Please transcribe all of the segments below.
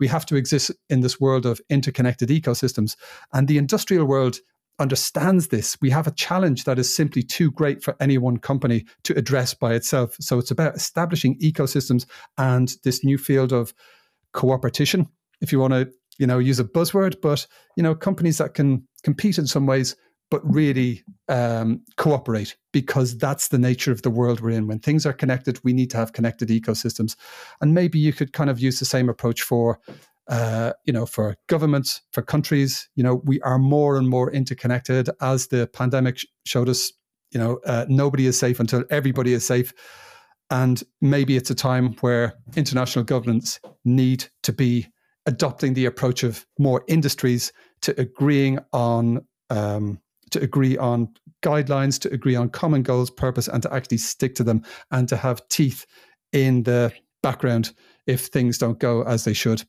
we have to exist in this world of interconnected ecosystems. And the industrial world understands this. We have a challenge that is simply too great for any one company to address by itself. So it's about establishing ecosystems and this new field of cooperation, if you want to, you know, use a buzzword, but you know, companies that can compete in some ways, but really um, cooperate because that's the nature of the world we're in. When things are connected, we need to have connected ecosystems, and maybe you could kind of use the same approach for uh, you know, for governments, for countries, you know, we are more and more interconnected as the pandemic sh- showed us, you know, uh, nobody is safe until everybody is safe. And maybe it's a time where international governments need to be adopting the approach of more industries to agreeing on um, to agree on guidelines, to agree on common goals, purpose, and to actually stick to them and to have teeth in the background if things don't go as they should.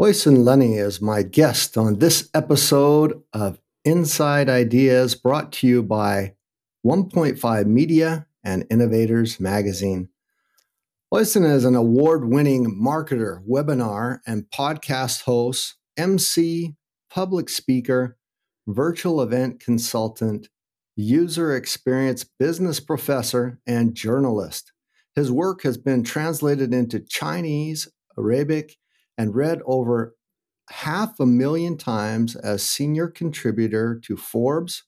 Oisin Lunny is my guest on this episode of Inside Ideas brought to you by 1.5 Media and Innovators Magazine. Oisin is an award winning marketer, webinar, and podcast host, MC, public speaker, virtual event consultant, user experience business professor, and journalist. His work has been translated into Chinese, Arabic, and read over half a million times as senior contributor to Forbes,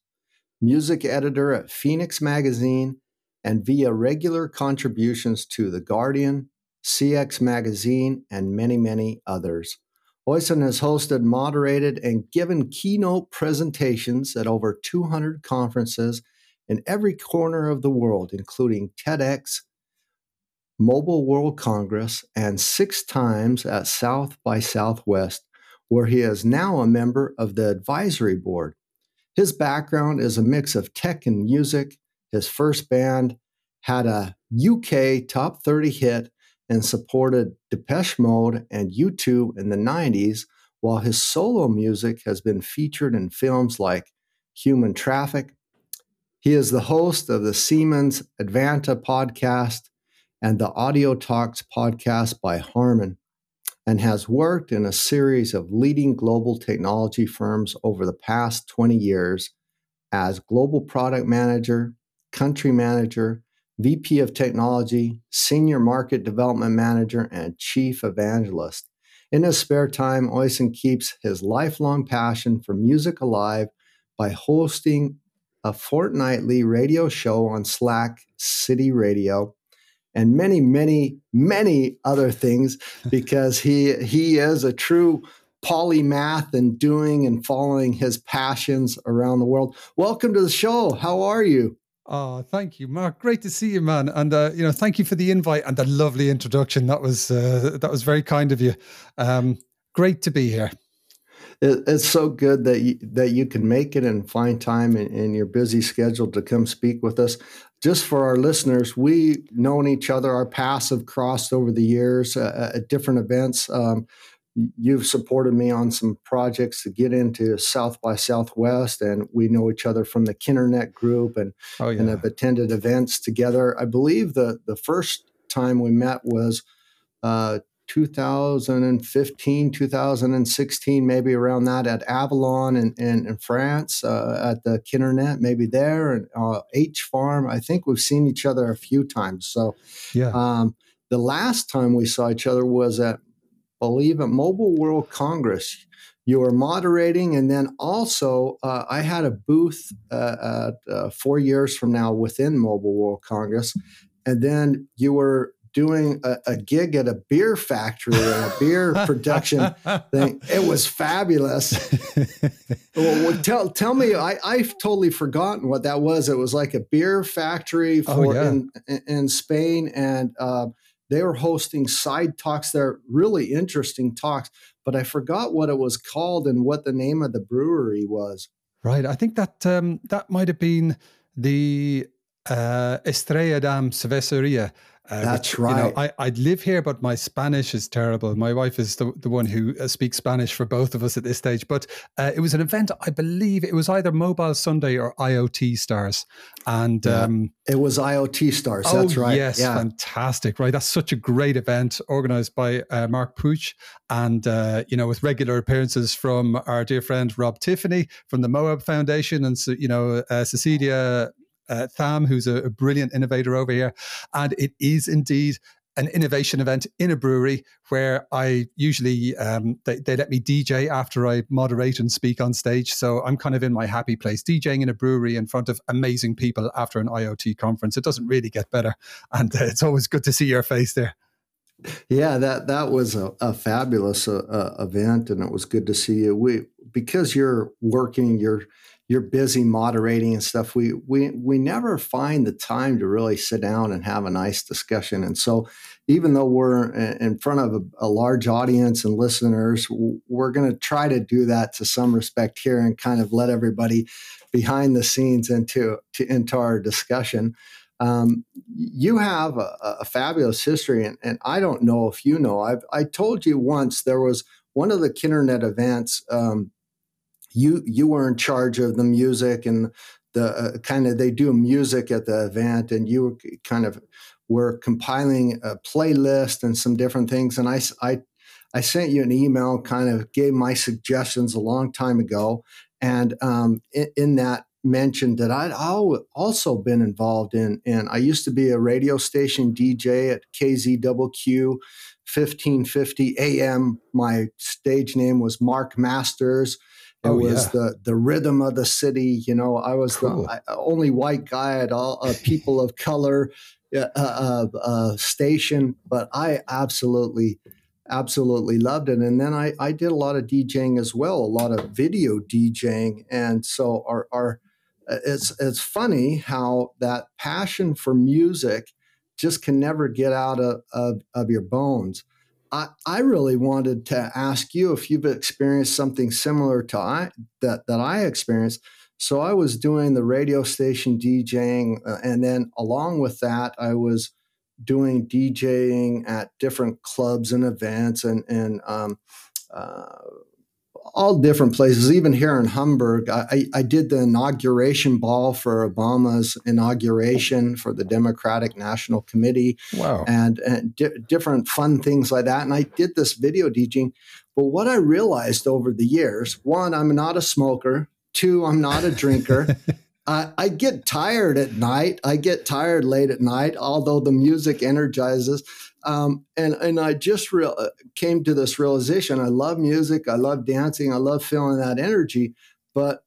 music editor at Phoenix Magazine, and via regular contributions to The Guardian, CX Magazine, and many, many others. Oisin has hosted, moderated, and given keynote presentations at over 200 conferences in every corner of the world, including TEDx, Mobile World Congress, and six times at South by Southwest, where he is now a member of the advisory board. His background is a mix of tech and music. His first band had a UK top 30 hit and supported Depeche Mode and U2 in the 90s, while his solo music has been featured in films like Human Traffic. He is the host of the Siemens Advanta podcast and the Audio Talks podcast by Harman, and has worked in a series of leading global technology firms over the past 20 years as global product manager, country manager, VP of Technology, Senior Market Development Manager, and Chief Evangelist. In his spare time, Oisin keeps his lifelong passion for music alive by hosting a fortnightly radio show on Slack City Radio and many, many, many other things because he he is a true polymath and doing and following his passions around the world. Welcome to the show. How are you? Oh, thank you, Mark. Great to see you, man. And uh, you know, thank you for the invite and the lovely introduction. That was uh, that was very kind of you. Um, great to be here. It, it's so good that you, that you can make it and find time in, in, your busy schedule to come speak with us. Just for our listeners, we known each other. Our paths have crossed over the years uh, at different events. Um, you've supported me on some projects to get into South by Southwest, and we know each other from the Kinnernet group, and oh, yeah. and have attended events together. I believe the the first time we met was uh, 2015, 2016, maybe around that at Avallon in, in, in France uh, at the Kinnernet, maybe there, and uh, H Farm. I think we've seen each other a few times. So, yeah. Um, the last time we saw each other was at believe at Mobile World Congress. You were moderating, and then also uh, I had a booth uh, at, uh, four years from now within Mobile World Congress, and then you were doing a, a, gig at a beer factory and a beer production thing. It was fabulous. well, well, tell tell me, I I've totally forgotten what that was. It was like a beer factory oh, for oh, yeah. in, in Spain, and uh, they were hosting side talks there, really interesting talks, but I forgot what it was called and what the name of the brewery was. Right. I think that um, that might have been the uh, Estrella Damm Cerveceria. Uh, That's which, right. You know, I, I live here, but my Spanish is terrible. My wife is the, the one who uh, speaks Spanish for both of us at this stage. But uh, it was an event, I believe it was either Mobile Sunday or IoT Stars. And yeah. um, it was IoT Stars. Oh, That's right. Yes, yeah. fantastic. Right. That's such a great event organized by uh, Mark Pous and, uh, you know, with regular appearances from our dear friend Rob Tiffany from the Moab Foundation and, you know, uh, Cecilia uh, Tham, who's a, a brilliant innovator over here. And it is indeed an innovation event in a brewery where I usually um, they, they let me DJ after I moderate and speak on stage. So I'm kind of in my happy place, DJing in a brewery in front of amazing people after an IoT conference. It doesn't really get better, and uh, it's always good to see your face there. Yeah, that that was a, a fabulous uh, uh, event, and it was good to see you. We because you're working, you're you're busy moderating and stuff we we we never find the time to really sit down and have a nice discussion. And so even though we're in front of a, a large audience and listeners we're going to try to do that to some respect here and kind of let everybody behind the scenes into to, into our discussion. Um, you have a, a, fabulous history and, and i don't know if you know i've i told you once there was one of the kinnernet events um, you you were in charge of the music and the uh, kind of they do music at the event and you kind of were compiling a playlist and some different things. And I, I I sent you an email kind of gave my suggestions a long time ago. And um, in, in, that mentioned that I'd also been involved in and I used to be a radio station DJ at KZWQ 1550 AM my stage name was Mark Masters it oh, was yeah. the the rhythm of the city. You know, I was cool. the only white guy at all uh, people of color uh, uh, uh, station, but I absolutely absolutely loved it. And then I, I did a lot of DJing as well, a lot of video DJing. And so our, our uh, it's it's funny how that passion for music just can never get out of, of, of your bones. I, I really wanted to ask you if you've experienced something similar to I, that that I experienced. So I was doing the radio station DJing, uh, and then along with that, I was doing DJing at different clubs and events, and and um, uh, all different places, even here in Hamburg. I, I, did the inauguration ball for Obama's inauguration for the Democratic National Committee. Wow. And, and di- different fun things like that. And I did this video DJing. But what I realized over the years one, I'm not a smoker. Two, I'm not a drinker. I, I get tired at night. I get tired late at night, although the music energizes. Um, and and I just uh, came to this realization: I love music, I love dancing, I love feeling that energy, but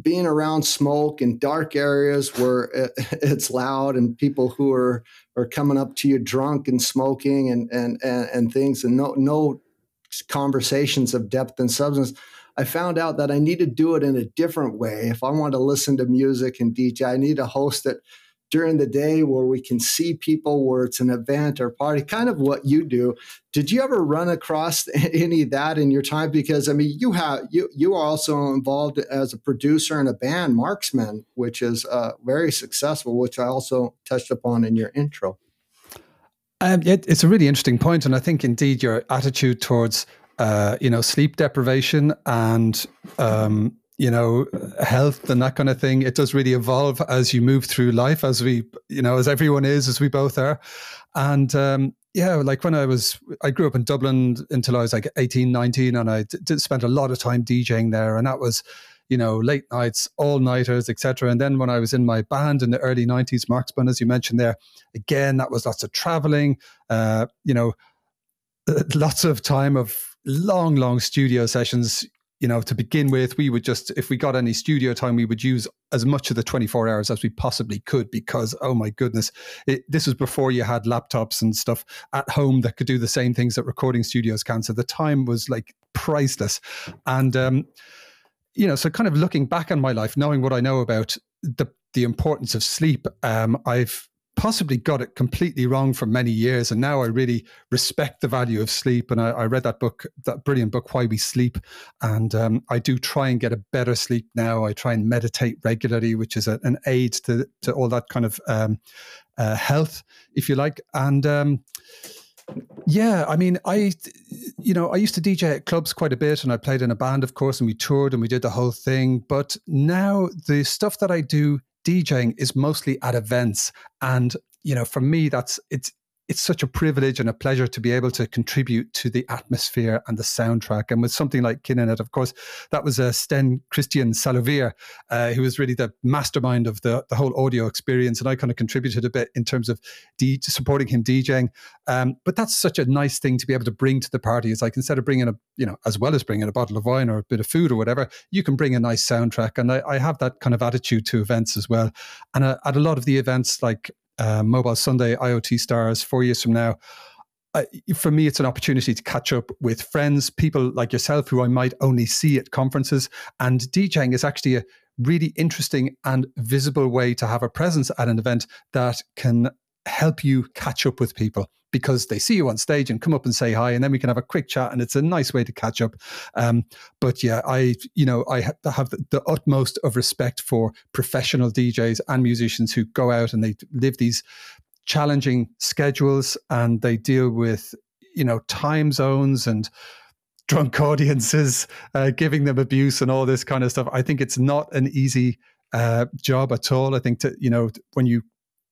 being around smoke in dark areas where it, it's loud and people who are are coming up to you drunk and smoking and and and, and things and no no conversations of depth and substance. I found out that I need to do it in a different way. If I want to listen to music and DJ, I need to host it during the day where we can see people where it's an event or party kind of what you do. Did you ever run across any of that in your time? Because i mean you have you you are also involved as a producer in a band marxman which is uh, very successful which i also touched upon in your intro. Um, it, it's a really interesting point and i think indeed your attitude towards uh, you know sleep deprivation and um, you know health and that kind of thing it does really evolve as you move through life as we you know as everyone is as we both are. And um, yeah like when i was i grew up in dublin until i was like 18 19 and I did spent a lot of time djing there and that was you know late nights all nighters etc and then when i was in my band in the early 90s marxman as you mentioned there again that was lots of traveling uh, you know lots of time of long long studio sessions you know, to begin with, we would just, if we got any studio time, we would use as much of the 24 hours as we possibly could because, oh my goodness, it, this was before you had laptops and stuff at home that could do the same things that recording studios can. So the time was like priceless. And, um, you know, so kind of looking back on my life, knowing what I know about the, the importance of sleep, um, I've possibly got it completely wrong for many years. And now I really respect the value of sleep. And I, I read that book, that brilliant book, Why We Sleep. And um, I do try and get a better sleep now. I try and meditate regularly, which is a, an aid to, to all that kind of um, uh, health, if you like. And, um, yeah, I mean, I, you know, I used to DJ at clubs quite a bit, and I played in a band, of course, and we toured and we did the whole thing. But now the stuff that I do DJing is mostly at events, and you know, for me, that's it's it's such a privilege and a pleasure to be able to contribute to the atmosphere and the soundtrack. And with something like Kinnet, of course, that was uh, Sten Christian Salovir, uh, who was really the mastermind of the, the whole audio experience. And I kind of contributed a bit in terms of de- supporting him DJing. Um, but that's such a nice thing to be able to bring to the party. It's like instead of bringing a, you know, as well as bringing a bottle of wine or a bit of food or whatever, you can bring a nice soundtrack. And I, I have that kind of attitude to events as well. And uh, at a lot of the events, like uh, Mobile Sunday, IoT Stars, four years from now. Uh, for me, it's an opportunity to catch up with friends, people like yourself who I might only see at conferences. And DJing is actually a really interesting and visible way to have a presence at an event that can help you catch up with people because they see you on stage and come up and say hi and then we can have a quick chat and it's a nice way to catch up. Um, but yeah i you know i have the, utmost of respect for professional djs and musicians who go out and they live these challenging schedules and they deal with you know time zones and drunk audiences uh, giving them abuse and all this kind of stuff. I think it's not an easy uh, job at all. I think to you know when you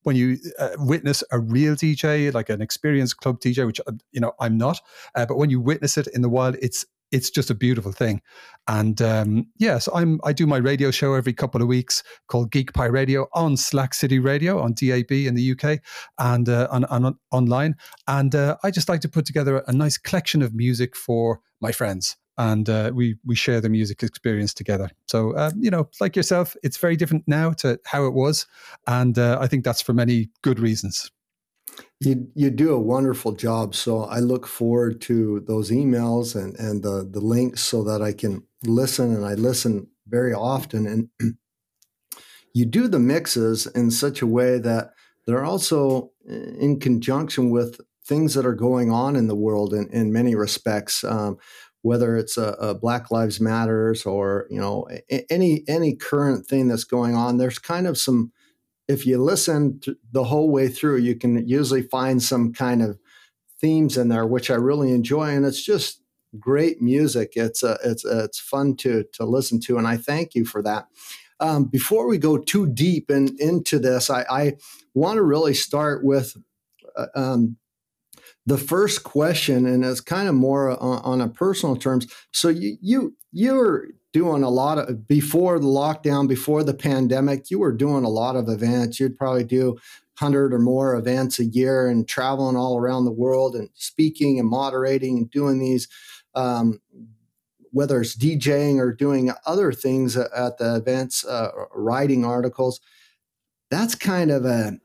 when you uh, witness a real DJ, like an experienced club DJ, which uh, you know I'm not, uh, but when you witness it in the wild, it's it's just a beautiful thing. And um, yes, I'm I do my radio show every couple of weeks called Geek Pie Radio on Slack City Radio on DAB in the UK and uh, on, on, online. And uh, I just like to put together a nice collection of music for my friends and uh, we we share the music experience together. So uh, you know, like yourself, it's very different now to how it was, and uh, I think that's for many good reasons. You you do a wonderful job. So I look forward to those emails and and the the links so that I can listen, and I listen very often. And you do the mixes in such a way that they're also uh, in conjunction with things that are going on in the world in, in many respects. Um, whether it's a, a, Black Lives Matters or you know any any current thing that's going on. There's kind of some. If you listen the whole way through, you can usually find some kind of themes in there, which I really enjoy, and it's just great music. It's a, it's a, it's fun to to listen to, and I thank you for that. Um, before we go too deep in, into this, I, I want to really start with uh, um, the first question, and it's kind of more on, on a personal terms. So you you you were doing a lot of before the lockdown, before the pandemic. You were doing a lot of events. You'd probably do hundred or more events a year and traveling all around the world and speaking and moderating and doing these. Um, whether it's DJing or doing other things at the events, uh, writing articles, that's kind of a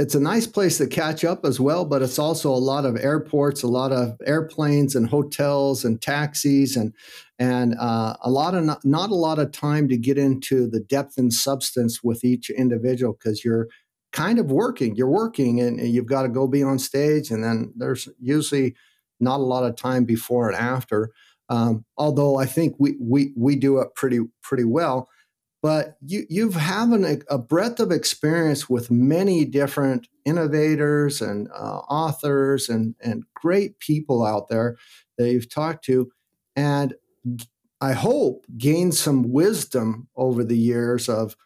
it's a nice place to catch up as well, but it's also a lot of airports, a lot of airplanes and hotels and taxis and and uh, a lot of not, not, a lot of time to get into the depth and substance with each individual because you're kind of working. You're working and, and you've got to go be on stage, and then there's usually not a lot of time before and after. Um, although I think we we we do it pretty pretty well but you, you've having a, a, breadth of experience with many different innovators and uh, authors and, and great people out there that you've talked to. And i hope gained some wisdom over the years of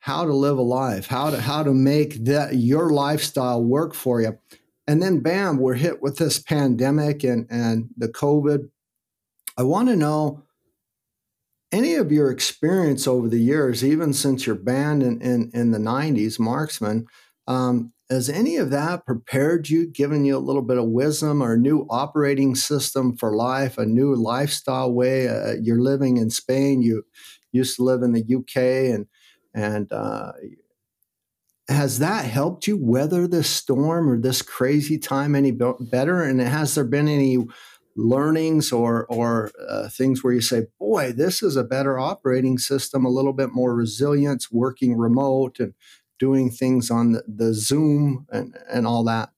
how to live a life how to how to make that your lifestyle work for you. And then bam we're hit with this pandemic and and the covid. I want to know any of your experience over the years, even since your band in, in, in the 90s, Marxman, um, has any of that prepared you, given you a little bit of wisdom or a new operating system for life, a new lifestyle way? Uh, you're living in Spain, you used to live in the UK, and, and uh, has that helped you weather this storm or this crazy time any better? And has there been any learnings or or uh, things where you say, "Boy, this is a better operating system, a little bit more resilience, working remote, and doing things on the, the Zoom and, and all that?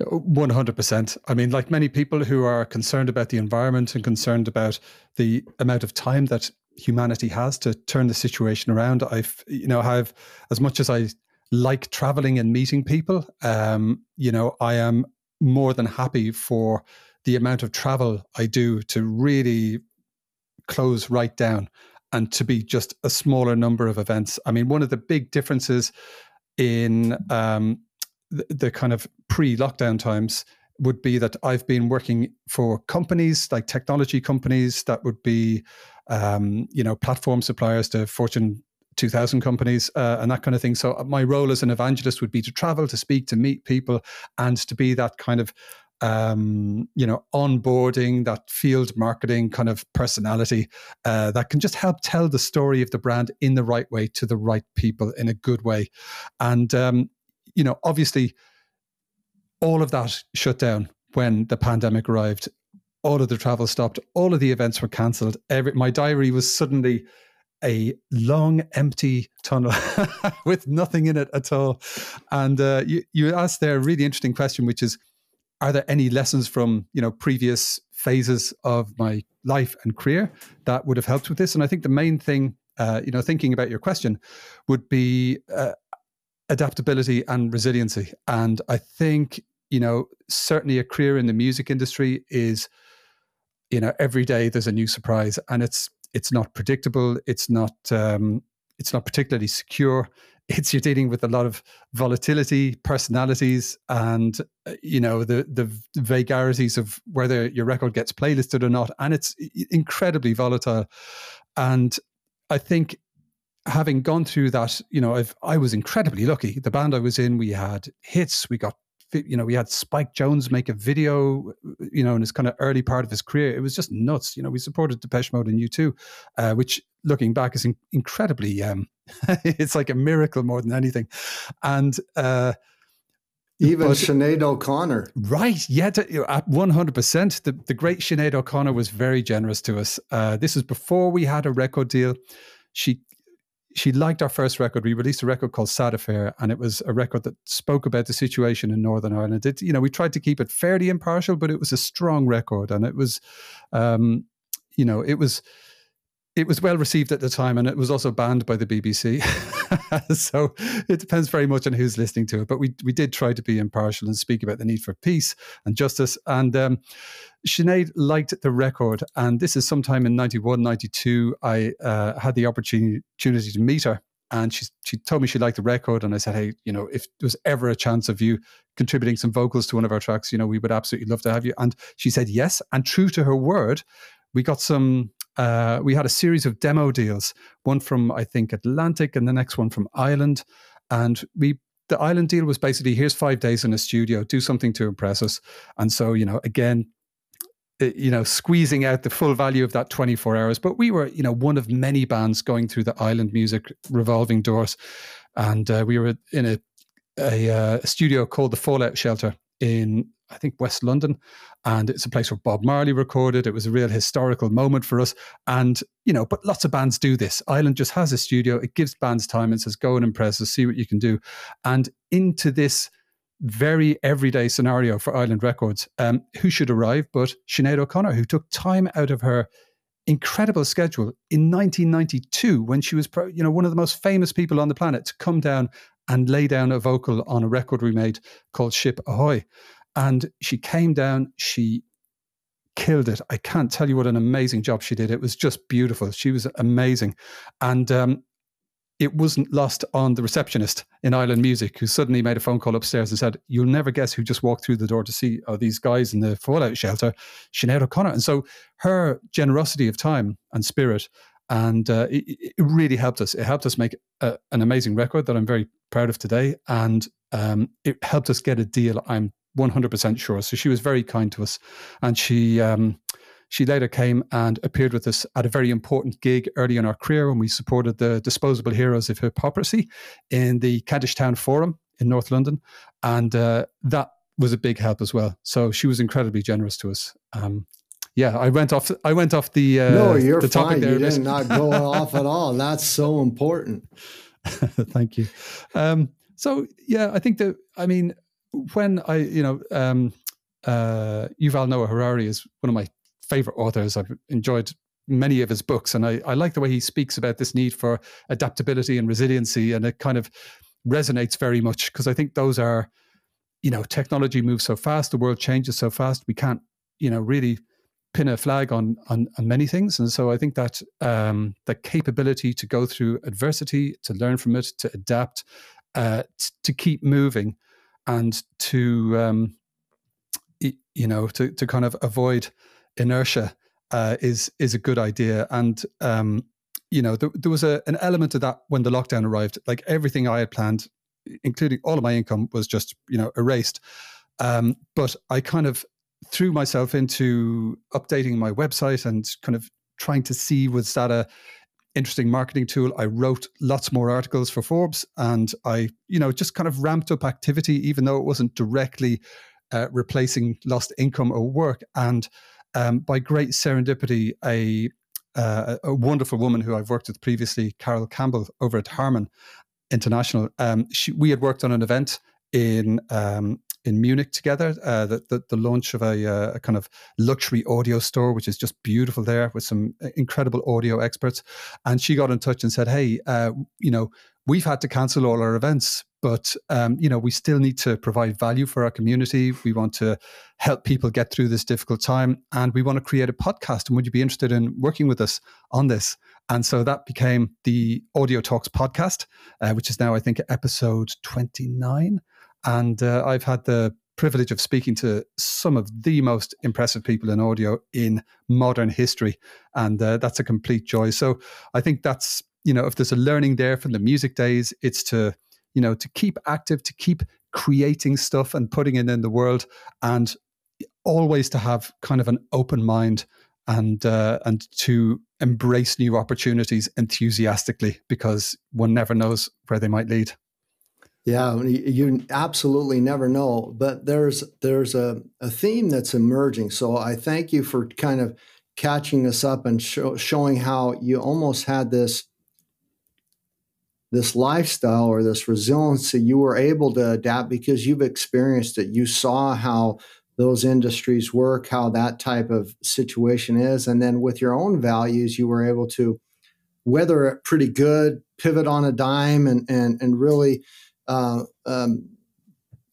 100%. I mean, like many people who are concerned about the environment and concerned about the amount of time that humanity has to turn the situation around, I've, you know, have as much as I like traveling and meeting people, um, you know, I am more than happy for the amount of travel I do to really close right down and to be just a smaller number of events. I mean, one of the big differences in um, the, the kind of pre lockdown times would be that I've been working for companies like technology companies that would be, um, you know, platform suppliers to Fortune 2000 companies uh, and that kind of thing. So uh, my role as an evangelist would be to travel, to speak, to meet people, and to be that kind of um, you know, onboarding, that field marketing kind of personality uh, that can just help tell the story of the brand in the right way to the right people in a good way. And, um, you know, obviously, all of that shut down when the pandemic arrived. All of the travel stopped. All of the events were cancelled. Every my diary was suddenly a long, empty tunnel with nothing in it at all. And uh, you, you asked there a really interesting question, which is, are there any lessons from you know previous phases of my life and career that would have helped with this? And I think the main thing, uh, you know, thinking about your question, would be uh, adaptability and resiliency. And I think you know certainly a career in the music industry is you know every day there's a new surprise and it's it's not predictable. It's not um, it's not particularly secure. It's you're dealing with a lot of volatility, personalities, and uh, you know the the vagaries of whether your record gets playlisted or not, and it's incredibly volatile. And I think having gone through that, you know, I've, I was incredibly lucky. The band I was in, we had hits, we got you know, we had Spike Jonze make a video, you know, in his kind of early part of his career. It was just nuts. You know, we supported Depeche Mode and U2, uh, which looking back is in- incredibly, um, it's like a miracle more than anything. And, uh, even but, Sinead O'Connor. Right. Yeah. at 100%. The, the great Sinead O'Connor was very generous to us. Uh, this was before we had a record deal. She she liked our first record. We released a record called Sad Affair, and it was a record that spoke about the situation in Northern Ireland. It, you know, we tried to keep it fairly impartial, but it was a strong record, and it was, um, you know, it was it was well received at the time and it was also banned by the BBC. so it depends very much on who's listening to it. But we, we did try to be impartial and speak about the need for peace and justice. And um, Sinead liked the record. And this is sometime in 91, 92. I uh, had the opportunity to meet her. And she, she told me she liked the record. And I said, hey, you know, if there was ever a chance of you contributing some vocals to one of our tracks, you know, we would absolutely love to have you. And she said yes. And true to her word, we got some uh, we had a series of demo deals, one from I think Atlantic and the next one from Island. and we the Island deal was basically here's five days in a studio, do something to impress us, and so you know again. You know, squeezing out the full value of that 24 hours. But we were, you know, one of many bands going through the island music revolving doors. And uh, we were in a, a, uh, a studio called the Fallout Shelter in I think West London, and it's a place where Bob Marley recorded. It was a real historical moment for us, and you know, but lots of bands do this. Island just has a studio; it gives bands time and says, "Go and impress us, see what you can do," and into this very everyday scenario for Island Records, um, who should arrive but Sinead O'Connor, who took time out of her incredible schedule in 1992 when she was, you know, one of the most famous people on the planet to come down and lay down a vocal on a record we made called Ship Ahoy. And she came down, she killed it. I can't tell you what an amazing job she did. It was just beautiful. She was amazing. And um, it wasn't lost on the receptionist in Island Music, who suddenly made a phone call upstairs and said, You'll never guess who just walked through the door to see oh, these guys in the fallout shelter, Sinead O'Connor. And so her generosity of time and spirit and uh, it, it, really helped us. It helped us make a, an amazing record that I'm very proud of today, and um, it helped us get a deal. I'm 100% sure. So she was very kind to us, and she um, she later came and appeared with us at a very important gig early in our career when we supported the Disposable Heroes of Hiphoprisy in the Kentish Town Forum in North London, and uh, that was a big help as well. So she was incredibly generous to us. Um, yeah, I went off. I went off the. Uh, no, you're the fine. You did not go off at all. That's so important. Thank you. Um, so yeah, I think that I mean when I you know um, uh, Yuval Noah Harari is one of my favorite authors. I've enjoyed many of his books, and I, I like the way he speaks about this need for adaptability and resiliency, and it kind of resonates very much because I think those are, you know, technology moves so fast, the world changes so fast, we can't, you know, really pin a flag on on, on many things, and so I think that um, the capability to go through adversity, to learn from it, to adapt, uh, t- to keep moving, and to um, you know to to kind of avoid inertia uh, is is a good idea. And um, you know, there, there was a, an element of that when the lockdown arrived. Like everything I had planned, including all of my income, was just you know erased. Um, but I kind of threw myself into updating my website and kind of trying to see was that a interesting marketing tool. I wrote lots more articles for Forbes, and I you know just kind of ramped up activity, even though it wasn't directly uh, replacing lost income or work. And um, by great serendipity, a uh, a wonderful woman who I've worked with previously, Carol Campbell, over at Harman International. Um, she, we had worked on an event in um, in Munich together. Uh, the, the, the launch of a, uh, a, kind of luxury audio store, which is just beautiful there with some uh, incredible audio experts. And she got in touch and said, "Hey, uh, you know, we've had to cancel all our events, but um, you know, we still need to provide value for our community. We want to help people get through this difficult time, and we want to create a podcast. And would you be interested in working with us on this?" And so that became the Audio Talks podcast, uh, which is now, I think, episode 29. And uh, I've had the privilege of speaking to some of the most impressive people in audio in modern history. And uh, that's a complete joy. So I think that's, you know, if there's a learning there from the music days, it's to, you know, to keep active, to keep creating stuff and putting it in the world and always to have kind of an open mind and uh, and to embrace new opportunities enthusiastically because one never knows where they might lead. Yeah, you absolutely never know. But there's there's a, a theme that's emerging. So I thank you for kind of catching us up and show, showing how you almost had this this lifestyle or this resiliency you were able to adapt because you've experienced it you saw how those industries work how that type of situation is and then with your own values you were able to weather it pretty good pivot on a dime and and and really uh, um,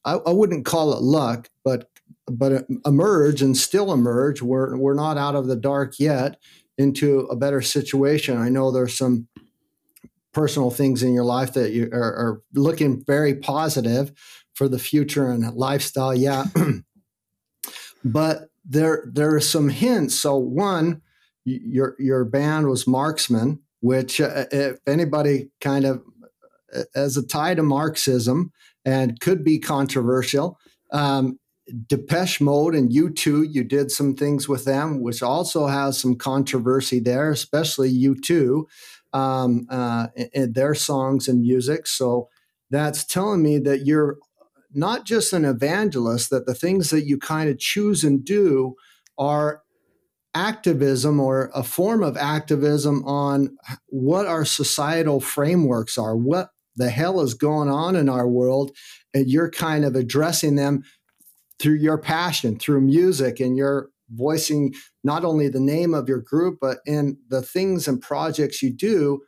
I, I, wouldn't call it luck, but but emerge and still emerge. We're we're not out of the dark yet into a better situation. I know there's some personal things in your life that you are, are looking very positive for the future and lifestyle. Yeah, but there there are some hints. So one, your your band was Marxman, which uh, if anybody kind of as a tie to Marxism and could be controversial. Um, Depeche Mode and U2, you did some things with them, which also has some controversy there, especially U2 um, uh, in their songs and music. So that's telling me that you're not just an evangelist, that the things that you kind of choose and do are activism or a form of activism on what our societal frameworks are, what the hell is going on in our world and you're kind of addressing them through your passion through music and you're voicing not only the name of your group but in the things and projects you do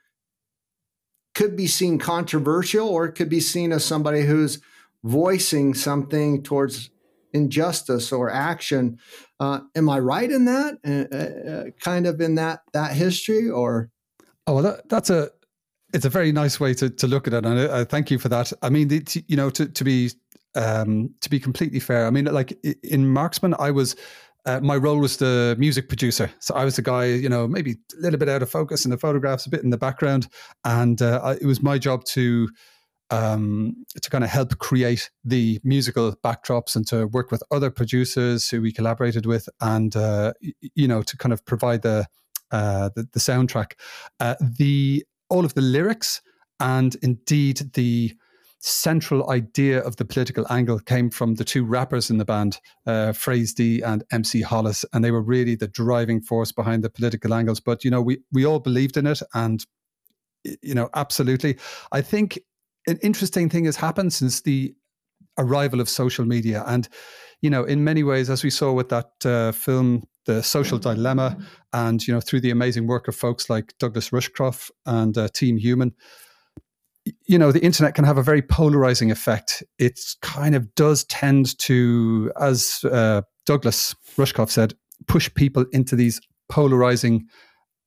could be seen controversial or it could be seen as somebody who's voicing something towards injustice or action. Uh, am i right in that? Uh, uh, kind of in that that history or? Oh that, that's a it's a very nice way to, to look at it, and I, I thank you for that. I mean, the, you know, to to be um, to be completely fair, I mean, like in Marksman, I was uh, my role was the music producer, so I was the guy, you know, maybe a little bit out of focus in the photographs, a bit in the background, and uh, I, it was my job to um, to kind of help create the musical backdrops and to work with other producers who we collaborated with, and uh, you know, to kind of provide the uh, the, the soundtrack. Uh, the all of the lyrics and indeed the central idea of the political angle came from the two rappers in the band, uh, Phrase D and MC Hollis, and they were really the driving force behind the political angles. But you know, we we all believed in it, and you know, absolutely. I think an interesting thing has happened since the arrival of social media, and you know, in many ways, as we saw with that uh, film, The Social Dilemma, and you know, through the amazing work of folks like Douglas Rushkoff and uh, Team Human, you know, the internet can have a very polarizing effect. It kind of does tend to, as uh, Douglas Rushkoff said, push people into these polarizing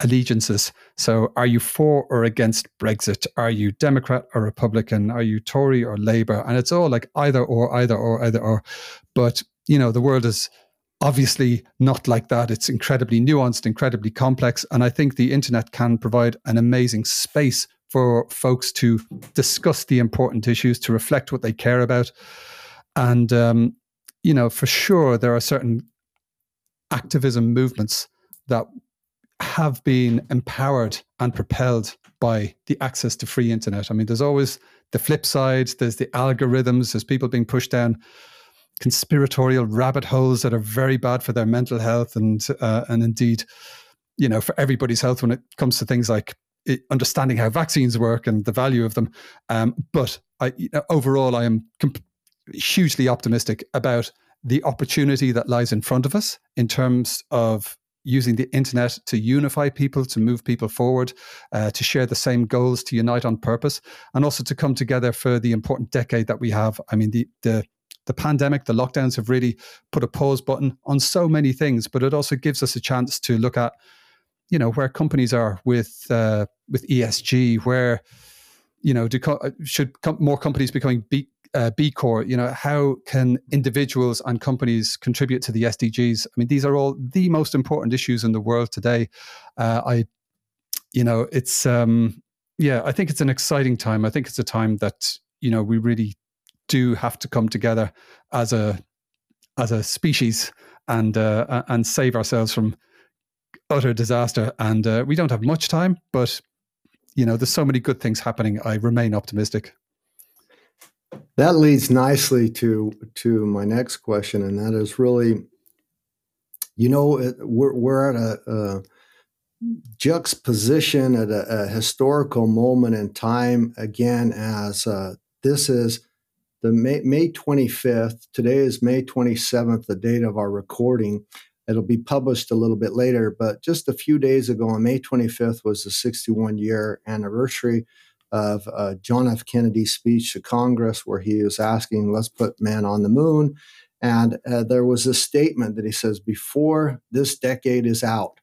allegiances. So, are you for or against Brexit? Are you Democrat or Republican? Are you Tory or Labour? And it's all like either or, either or, either or. But, you know, the world is obviously not like that. It's incredibly nuanced, incredibly complex. And I think the internet can provide an amazing space for folks to discuss the important issues, to reflect what they care about. And, um, you know, for sure, there are certain activism movements that have been empowered and propelled by the access to free internet. I mean, there's always the flip side, there's the algorithms, there's people being pushed down conspiratorial rabbit holes that are very bad for their mental health and uh, and indeed you know for everybody's health when it comes to things like understanding how vaccines work and the value of them. Um, but I, overall, I am comp- hugely optimistic about the opportunity that lies in front of us in terms of using the internet to unify people, to move people forward, uh, to share the same goals, to unite on purpose, and also to come together for the important decade that we have. I mean, the the the pandemic, the lockdowns have really put a pause button on so many things, but it also gives us a chance to look at you know where companies are with uh, with ESG, where you know do co- should com- more companies becoming B, uh, B Corp? You know how can individuals and companies contribute to the SDGs? I mean, these are all the most important issues in the world today. Uh, I, you know, it's um, yeah, I think it's an exciting time. I think it's a time that you know we really do have to come together as a as a species and uh, and save ourselves from utter disaster. And uh, we don't have much time, but you know, there's so many good things happening. I remain optimistic. That leads nicely to to my next question, and that is really, you know, we're we're at a, a juxtaposition at a, a, historical moment in time again. As uh, this is the May, May 25th. Today is May 27th, the date of our recording. It'll be published a little bit later, but just a few days ago, on May 25th, was the 61 year anniversary of uh, John F. Kennedy's speech to Congress, where he was asking, let's put man on the moon. And uh, there was a statement that he says, before this decade is out,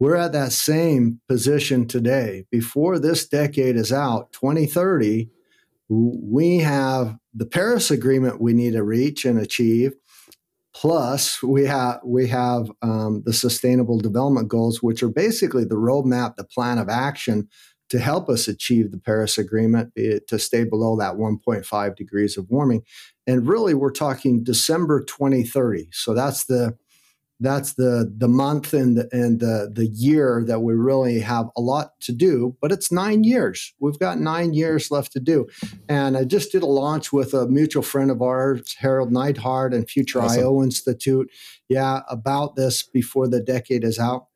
we're at that same position today. Before this decade is out, 2030, we have the Paris Agreement we need to reach and achieve. Plus, we have we have um, the Sustainable Development Goals, which are basically the roadmap, the plan of action to help us achieve the Paris Agreement to stay below that 1.5 degrees of warming. And really, we're talking December 2030. So that's the that's the the month and the, and the the year that we really have a lot to do but it's nine years we've got nine years left to do and i just did a launch with a mutual friend of ours Harald Neidhardt and future awesome. io institute yeah about this before the decade is out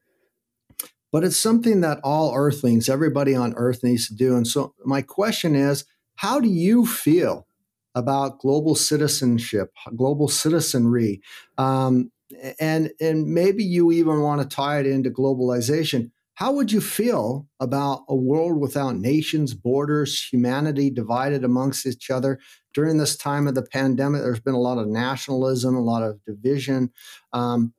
but it's something that all earthlings everybody on earth needs to do. And so my question is how do you feel about global citizenship global citizenry? Um, and and maybe you even want to tie it into globalization. How would you feel about a world without nations borders humanity divided amongst each other? During this time of the pandemic there's been a lot of nationalism a lot of division. Um,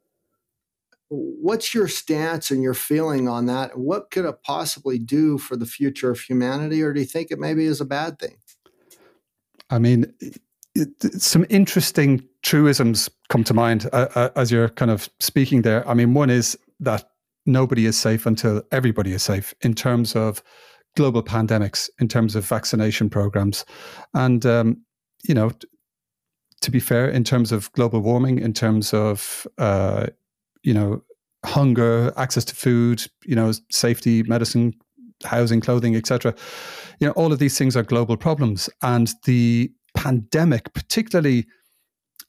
what's your stance and your feeling on that what could it possibly do for the future of humanity or do you think it maybe is a bad thing i mean it, some interesting truisms come to mind uh, uh, as you're kind of speaking there. I mean, one is that nobody is safe until everybody is safe in terms of global pandemics, in terms of vaccination programs. And, um, you know, to be fair, in terms of global warming, in terms of, uh, you know, hunger, access to food, you know, safety, medicine, housing, clothing, etc. You know, all of these things are global problems, and the pandemic, particularly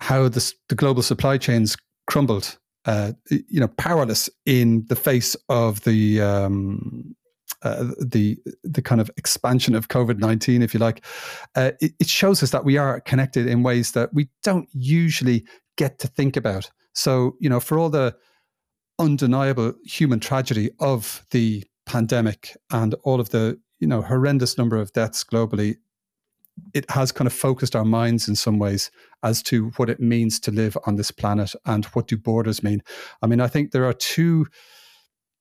how the, the global supply chains crumbled, uh, you know, powerless in the face of the um, uh, the the kind of expansion of COVID nineteen, if you like, uh, it, it, shows us that we are connected in ways that we don't usually get to think about. So you know, for all the undeniable human tragedy of the pandemic and all of the you know horrendous number of deaths globally, it has kind of focused our minds in some ways as to what it means to live on this planet and what do borders mean. I mean, I think there are two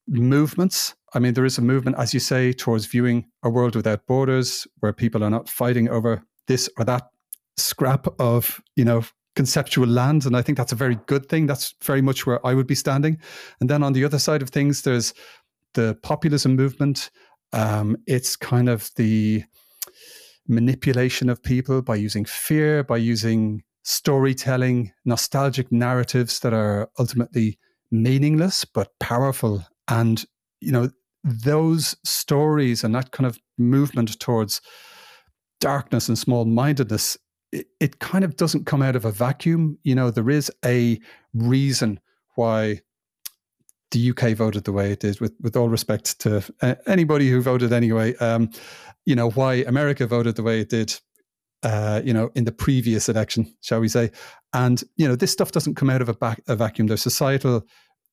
movements. I mean, there is a movement, as you say, towards viewing a world without borders, where people are not fighting over this or that scrap of, you know, conceptual land. And I think that's a very good thing. That's very much where I would be standing. And then on the other side of things, there's the populism movement. Um, it's kind of the manipulation of people by using fear, by using storytelling, nostalgic narratives that are ultimately meaningless but powerful. And, you know, those stories and that kind of movement towards darkness and small mindedness, it, it kind of doesn't come out of a vacuum. You know, there is a reason why the UK voted the way it did, with, with all respect to uh, anybody who voted anyway. Um, you know, why America voted the way it did, uh, you know, in the previous election, shall we say. And, you know, this stuff doesn't come out of a, back, a vacuum. There's societal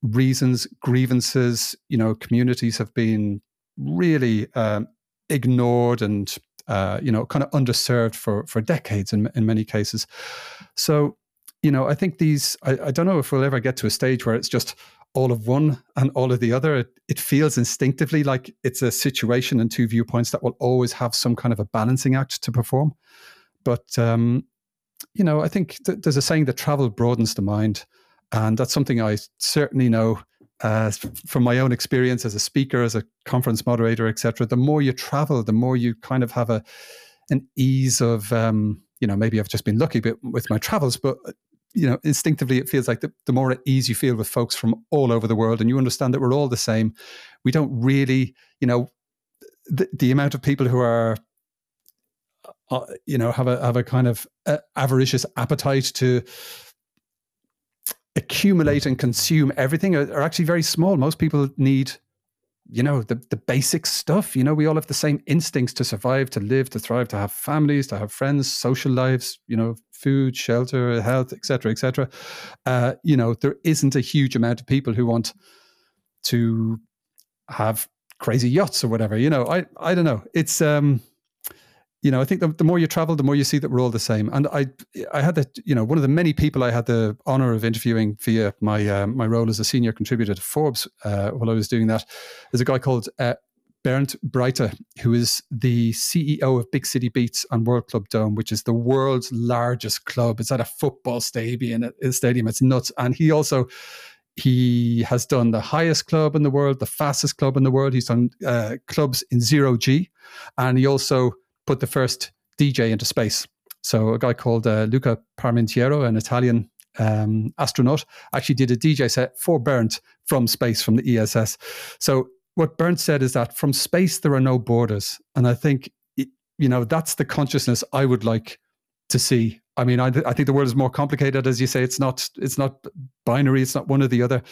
reasons, grievances, you know, communities have been really um, ignored and, uh, you know, kind of underserved for, for decades in, in many cases. So, you know, I think these, I, I don't know if we'll ever get to a stage where it's just, all of one and all of the other. It, it, feels instinctively like it's a situation and two viewpoints that will always have some kind of a balancing act to perform. But, um, you know, I think th- there's a saying that travel broadens the mind. And that's something I certainly know uh, from my own experience as a speaker, as a conference moderator, etc. The more you travel, the more you kind of have a an ease of, um, you know, maybe I've just been lucky with my travels, but you know, instinctively it feels like the, the more at ease you feel with folks from all over the world and you understand that we're all the same. We don't really, you know, the, the amount of people who are, uh, you know, have a have a kind of uh, avaricious appetite to accumulate and consume everything are, are actually very small. Most people need you know the the basic stuff. You know we all have the same instincts to survive to live to thrive to have families to have friends social lives you know food shelter health etc etc uh, you know there isn't a huge amount of people who want to have crazy yachts or whatever you know. I i don't know. It's um you know, I think the, the more you travel, the more you see that we're all the same. And I, I had that, you know, one of the many people I had the honor of interviewing via my uh, my role as a senior contributor to Forbes uh, while I was doing that is a guy called uh, Bernd Breiter, who is the CEO of Big City Beats and World Club Dome, which is the world's largest club. It's at a football stadium. Stadium. It's nuts. And he also he has done the highest club in the world, the fastest club in the world. He's done uh, clubs in zero G, and he also put the first DJ into space. So a guy called uh, Luca Parmitano, an Italian um, astronaut, actually did a DJ set for Bernd from space from the ISS. So what Bernd said is that from space there are no borders, and I think you know that's the consciousness I would like to see. I mean, I, I think the world is more complicated, as you say. It's not it's not binary. It's not one or the other.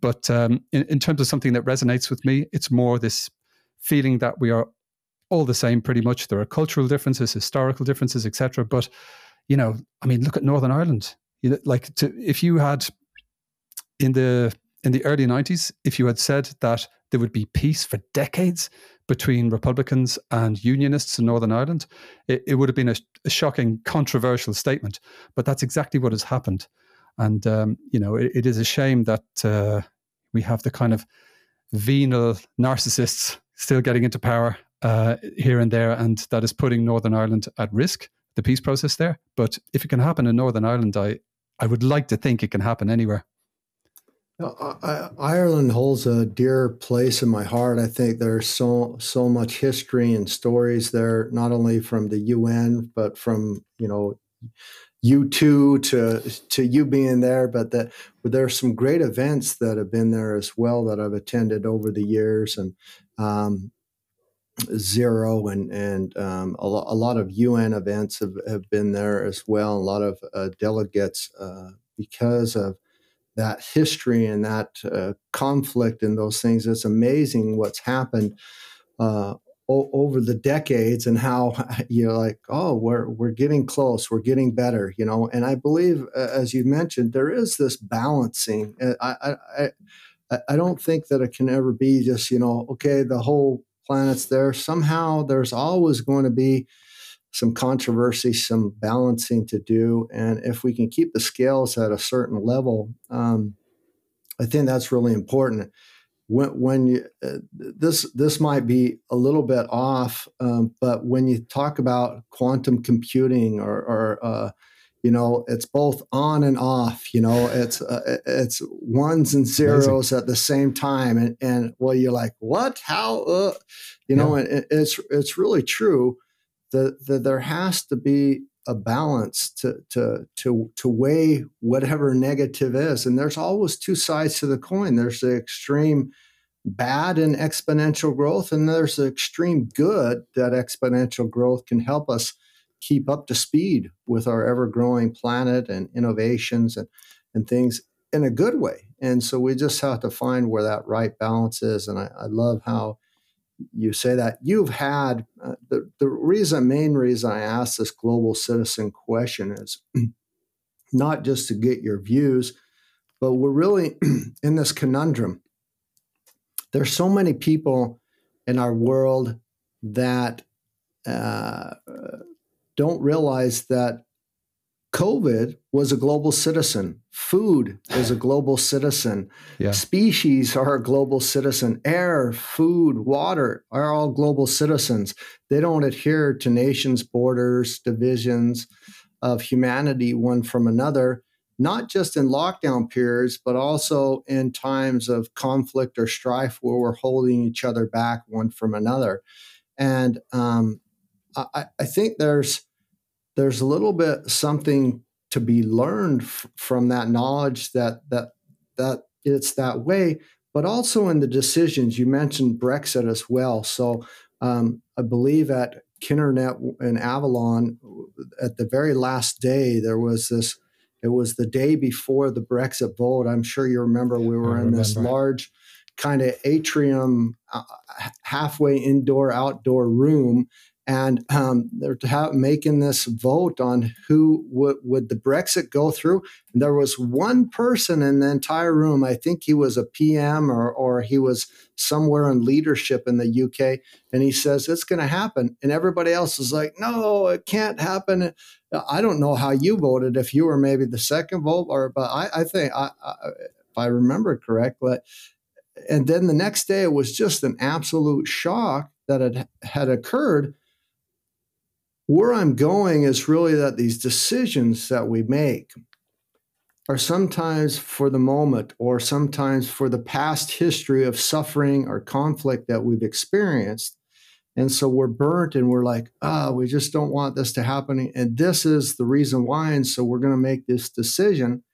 But um, in, in terms of something that resonates with me, it's more this feeling that we are all the same pretty much. There are cultural differences, historical differences, etc. But you know, I mean, look at Northern Ireland. You know, like to, if you had in the in the early '90s, if you had said that there would be peace for decades between Republicans and Unionists in Northern Ireland, it, it would have been a, a, shocking, controversial statement. But that's exactly what has happened, and um, you know, it, it is a shame that uh, we have the kind of venal narcissists still getting into power uh, here and there, and that is putting Northern Ireland at risk, the peace process there. But if it can happen in Northern Ireland, I, I would like to think it can happen anywhere. Ireland holds a dear place in my heart. I think there's so so much history and stories there, not only from the UN but from you know you two to to you being there. But that but there's some great events that have been there as well that I've attended over the years, and um, Zero and and um, a, lo- a, lot of UN events have, have been there as well. A lot of uh, delegates uh, because of that history and that uh, conflict and those things. It's amazing what's happened uh, o- over the decades and how you're like, oh, we're we're getting close, we're getting better, you know. And I believe, as you mentioned, there is this balancing. Uh, I, I I I don't think that it can ever be just you know, okay, the whole planet's there. Somehow, there's always going to be some controversy, some balancing to do, and if we can keep the scales at a certain level, um, I think that's really important when when you uh, this this might be a little bit off, um, but when you talk about quantum computing or, or uh, you know, it's both on and off. You know, it's uh, it's ones and zeros Amazing. at the same time, and and well, you're like, what? How? Uh? You know, yeah. and it's it's really true that that there has to be a balance to to to to weigh whatever negative is and there's always two sides to the coin there's the extreme bad and exponential growth and there's the extreme good that exponential growth can help us keep up to speed with our ever growing planet and innovations and and things in a good way. And so we just have to find where that right balance is. And i, I love how you say that. You've had uh, the, the reason main reason i asked this global citizen question is not just to get your views but we're really in this conundrum. There's so many people in our world that uh, don't realize that COVID was a global citizen. Food is a global citizen. Yeah. Species are a global citizen. Air, food, water are all global citizens. They don't adhere to nations' borders, divisions of humanity one from another, not just in lockdown periods, but also in times of conflict or strife where we're holding each other back one from another. And um, I, I think there's there's a little bit something to be learned f- from that knowledge that that that it's that way but also in the decisions. You mentioned brexit as well. So um, i believe at kinnernet in Avallon at the very last day there was this it was the day before the brexit vote. I'm sure you remember we were I in this large kind of atrium uh, halfway indoor outdoor room and um, they're ha- making this vote on who would would the Brexit go through. And there was one person in the entire room. I think he was a PM or or he was somewhere in leadership in the UK, and he says it's going to happen. And everybody else is like, no, it can't happen. I don't know how you voted if you were maybe the second vote, or but I, I think I, I, if I remember correctly. And then the next day, it was just an absolute shock that it had occurred where I'm going is really that these decisions that we make are sometimes for the moment or sometimes for the past history of suffering or conflict that we've experienced. And so we're burnt and we're like, ah, oh, we just don't want this to happen. And this is the reason why. And so we're going to make this decision.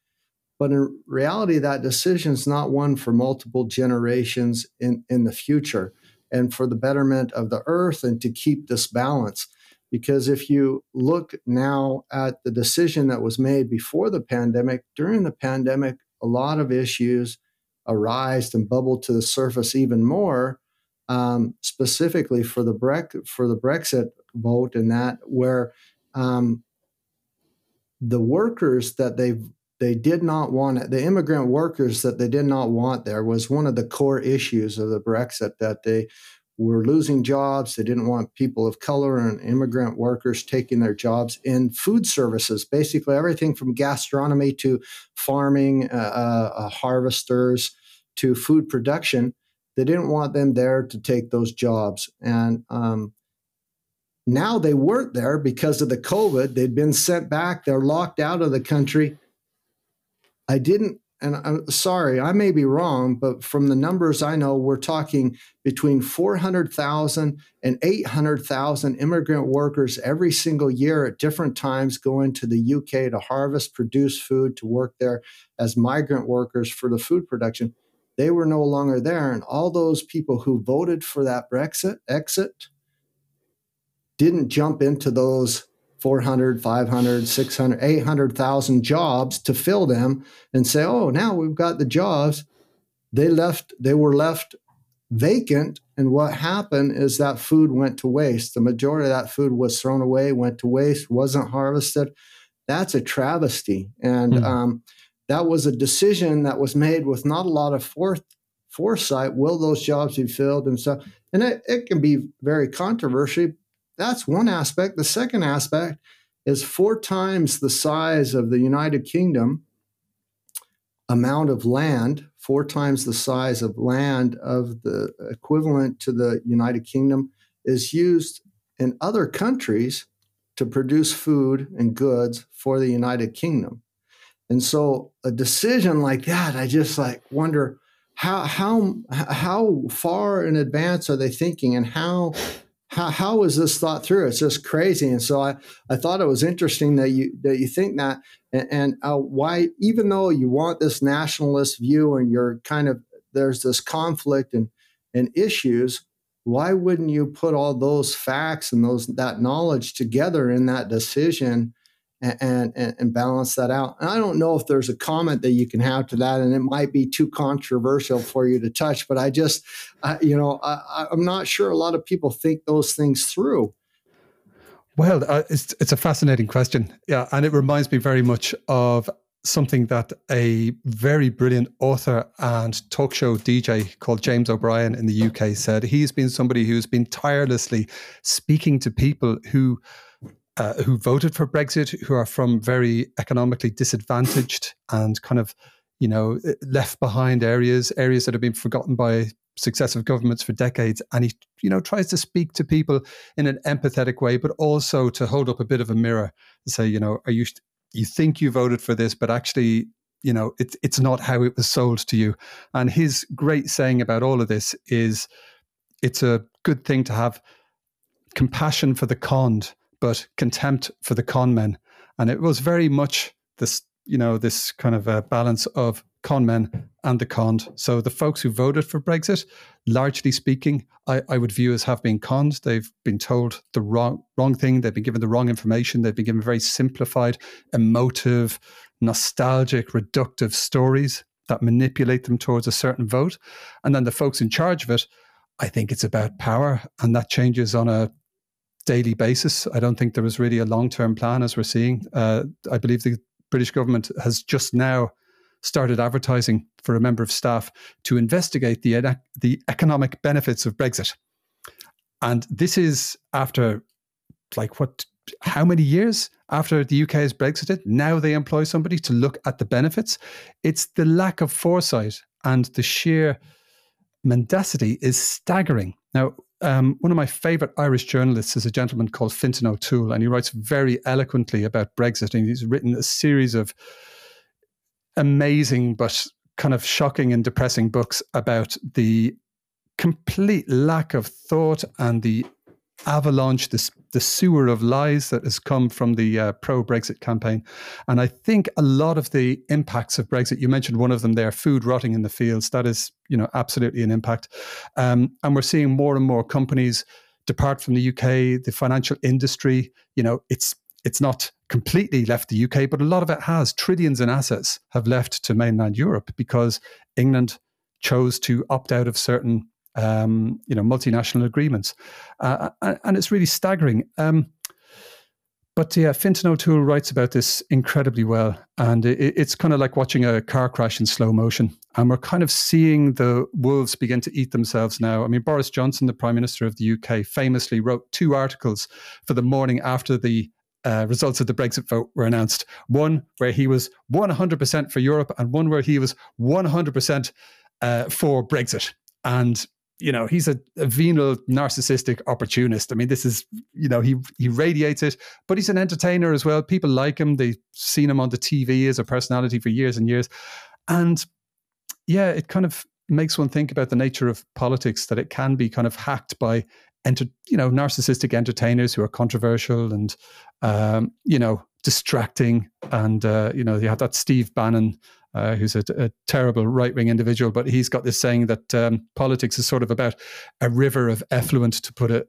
But in reality, that decision is not one for multiple generations in, in the future and for the betterment of the earth and to keep this balance. Because if you look now at the decision that was made before the pandemic, during the pandemic, a lot of issues arised and bubbled to the surface even more, um, specifically for the Bre- for the Brexit vote, and that where um, the workers that they they did not want the immigrant workers that they did not want there was one of the core issues of the Brexit that they were losing jobs. They didn't want people of color and immigrant workers taking their jobs in food services, basically everything from gastronomy to farming, uh, uh, uh, harvesters to food production. They didn't want them there to take those jobs. And um, now they weren't there because of the COVID. They'd been sent back, they're locked out of the country. I didn't and I'm sorry, I may be wrong, but from the numbers I know, we're talking between 400,000 and 800,000 immigrant workers every single year at different times going to the UK to harvest, produce food, to work there as migrant workers for the food production. They were no longer there. And all those people who voted for that Brexit exit didn't jump into those 400, 500, 600, 800,000 jobs to fill them and say, oh, now we've got the jobs. They left, they were left vacant. And what happened is that food went to waste. The majority of that food was thrown away, went to waste, wasn't harvested. That's a travesty. And mm. um, that was a decision that was made with not a lot of forth, foresight. Will those jobs be filled? And so, and it, it can be very controversial. That's one aspect. The second aspect is four times the size of the United Kingdom amount of land, four times the size of land of the equivalent to the United Kingdom, is used in other countries to produce food and goods for the United Kingdom. And so a decision like that, I just like wonder how how how far in advance are they thinking and how how, how was this thought through? It's just crazy. And so I, I thought it was interesting that you that you think that and, and uh, why even though you want this nationalist view and you're kind of there's this conflict and and issues, why wouldn't you put all those facts and those that knowledge together in that decision and, and, and balance that out. And I don't know if there's a comment that you can have to that, and it might be too controversial for you to touch. But I just, you know, I, I'm not sure a lot of people think those things through. Well, uh, it's it's a fascinating question, yeah, and it reminds me very much of something that a very brilliant author and talk show DJ called James O'Brien in the UK said. He's been somebody who's been tirelessly speaking to people who uh, who voted for Brexit, who are from very economically disadvantaged and kind of, you know, left behind areas, areas that have been forgotten by successive governments for decades. And he, you know, tries to speak to people in an empathetic way, but also to hold up a bit of a mirror and say, you know, are you, you think you voted for this, but actually, you know, it's it's not how it was sold to you. And his great saying about all of this is, it's a good thing to have compassion for the conned but contempt for the con men. And it was very much this, you know, this kind of a balance of con men and the conned. So the folks who voted for Brexit, largely speaking, I, I, would view as have been conned. They've been told the wrong wrong thing. They've been given the wrong information. They've been given very simplified, emotive, nostalgic, reductive stories that manipulate them towards a certain vote. And then the folks in charge of it, I think it's about power, and that changes on a daily basis. I don't think there was really a long term plan as we're seeing. Uh, I believe the British government has just now started advertising for a member of staff to investigate the, the economic benefits of Brexit. And this is after, like, what, how many years after the UK has Brexited? Now they employ somebody to look at the benefits. It's the lack of foresight and the sheer mendacity is staggering. Now, um, one of my favorite Irish journalists is a gentleman called Fintan O'Toole, and he writes very eloquently about Brexit. And he's written a series of amazing but kind of shocking and depressing books about the complete lack of thought and the avalanche, this the sewer of lies that has come from the uh, pro Brexit campaign. And I think a lot of the impacts of Brexit, you mentioned one of them there, food rotting in the fields, that is, you know, absolutely an impact. Um, and we're seeing more and more companies depart from the UK, the financial industry, you know, it's it's not completely left the UK, but a lot of it has. Trillions in assets have left to mainland Europe because England chose to opt out of certain um, you know, multinational agreements, uh, and it's really staggering. Um, but yeah, Fintan O'Toole writes about this incredibly well, and it, it's kind of like watching a car crash in slow motion. And we're kind of seeing the wolves begin to eat themselves now. I mean, Boris Johnson, the Prime Minister of the UK, famously wrote two articles for the morning after the uh, results of the Brexit vote were announced. One where he was 100% for Europe, and one where he was 100% uh, for Brexit. And you know he's a, a, venal narcissistic opportunist. I mean this is you know he he radiates it but he's an entertainer as well. People like him. They've seen him on the tv as a personality for years and years. And yeah it kind of makes one think about the nature of politics that it can be kind of hacked by enter, you know narcissistic entertainers who are controversial and um, you know distracting. And uh, you know you have that steve bannon uh, who's a, a terrible right wing individual, but he's got this saying that um, politics is sort of about a river of effluent, to put it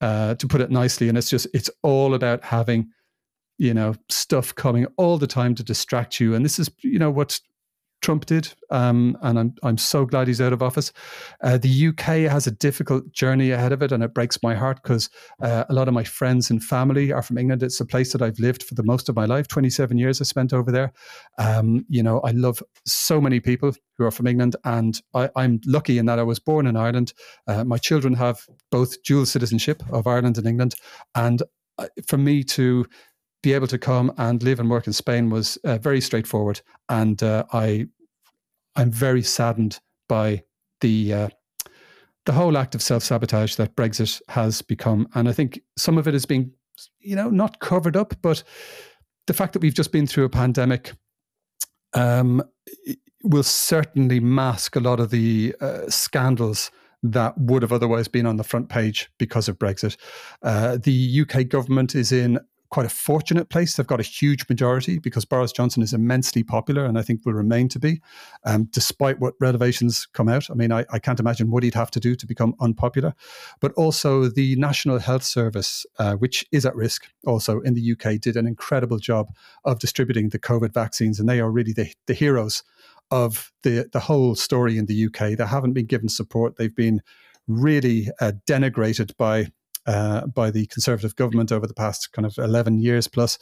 uh, to put it nicely, and it's just it's all about having you know stuff coming all the time to distract you, and this is you know what Trump did, um, and I'm I'm so glad he's out of office. Uh, the UK has a difficult journey ahead of it, and it breaks my heart because uh, a lot of my friends and family are from England. It's a place that I've lived for the most of my life. 27 years I spent over there. Um, you know, I love so many people who are from England, and I, am lucky in that I was born in Ireland. Uh, my children have both dual citizenship of Ireland and England, and uh, for me to be able to come and live and work in Spain was uh, very straightforward, and uh, I I'm very saddened by the uh, the whole act of self sabotage that Brexit has become, and I think some of it is being you know not covered up, but the fact that we've just been through a pandemic um, will certainly mask a lot of the uh, scandals that would have otherwise been on the front page because of Brexit. Uh, the UK government is in quite a fortunate place. They've got a huge majority because Boris Johnson is immensely popular and I think will remain to be, um, despite what revelations come out. I mean, I, I, can't imagine what he'd have to do to become unpopular. But also, the National Health Service, uh, which is at risk also in the UK, did an incredible job of distributing the COVID vaccines, and they are really the, the heroes of the, the whole story in the UK. They haven't been given support, they've been really uh, denigrated by uh, by the Conservative government over the past kind of 11 years plus.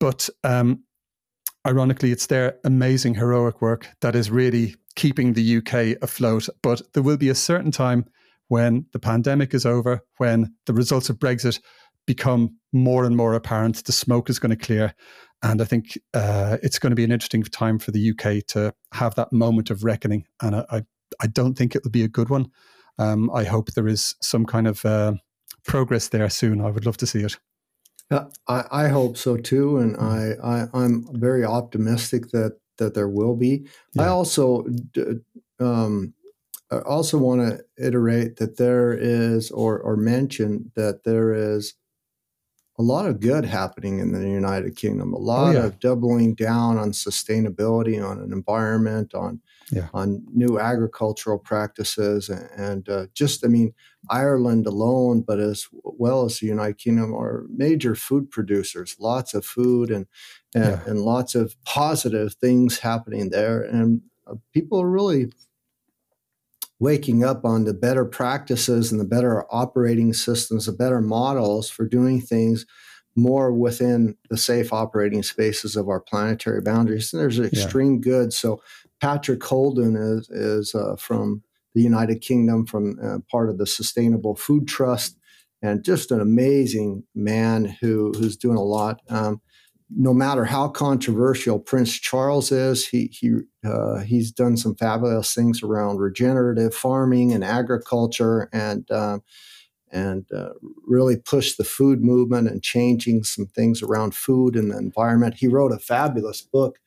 But um, ironically, it's their amazing heroic work that is really keeping the UK afloat. But there will be a certain time when the pandemic is over, when the results of Brexit become more and more apparent, the smoke is going to clear. And I think uh, it's going to be an interesting time for the UK to have that moment of reckoning. And I, I, don't think it will be a good one. Um, I hope there is some kind of uh, progress there soon. I would love to see it. Yeah, I, I hope so too, and mm. I, I am very optimistic that that there will be. Yeah. I also um, I also want to iterate that there is or or mention that there is a lot of good happening in the United Kingdom. A oh, lot oh, yeah. of doubling down on sustainability, on an environment, on yeah. on new agricultural practices, and, and uh, just I mean Ireland alone, but as well as the United Kingdom, are major food producers. Lots of food and and, yeah. and lots of positive things happening there, and uh, people are really waking up on the better practices and the better operating systems, the better models for doing things more within the safe operating spaces of our planetary boundaries. And there's extreme yeah. good. So Patrick Holden is is uh, from the United Kingdom, from uh, part of the Sustainable Food Trust, and just an amazing man who who's doing a lot. Um, no matter how controversial Prince Charles is, he he uh, he's done some fabulous things around regenerative farming and agriculture, and um, and uh, really pushed the food movement and changing some things around food and the environment. He wrote a fabulous book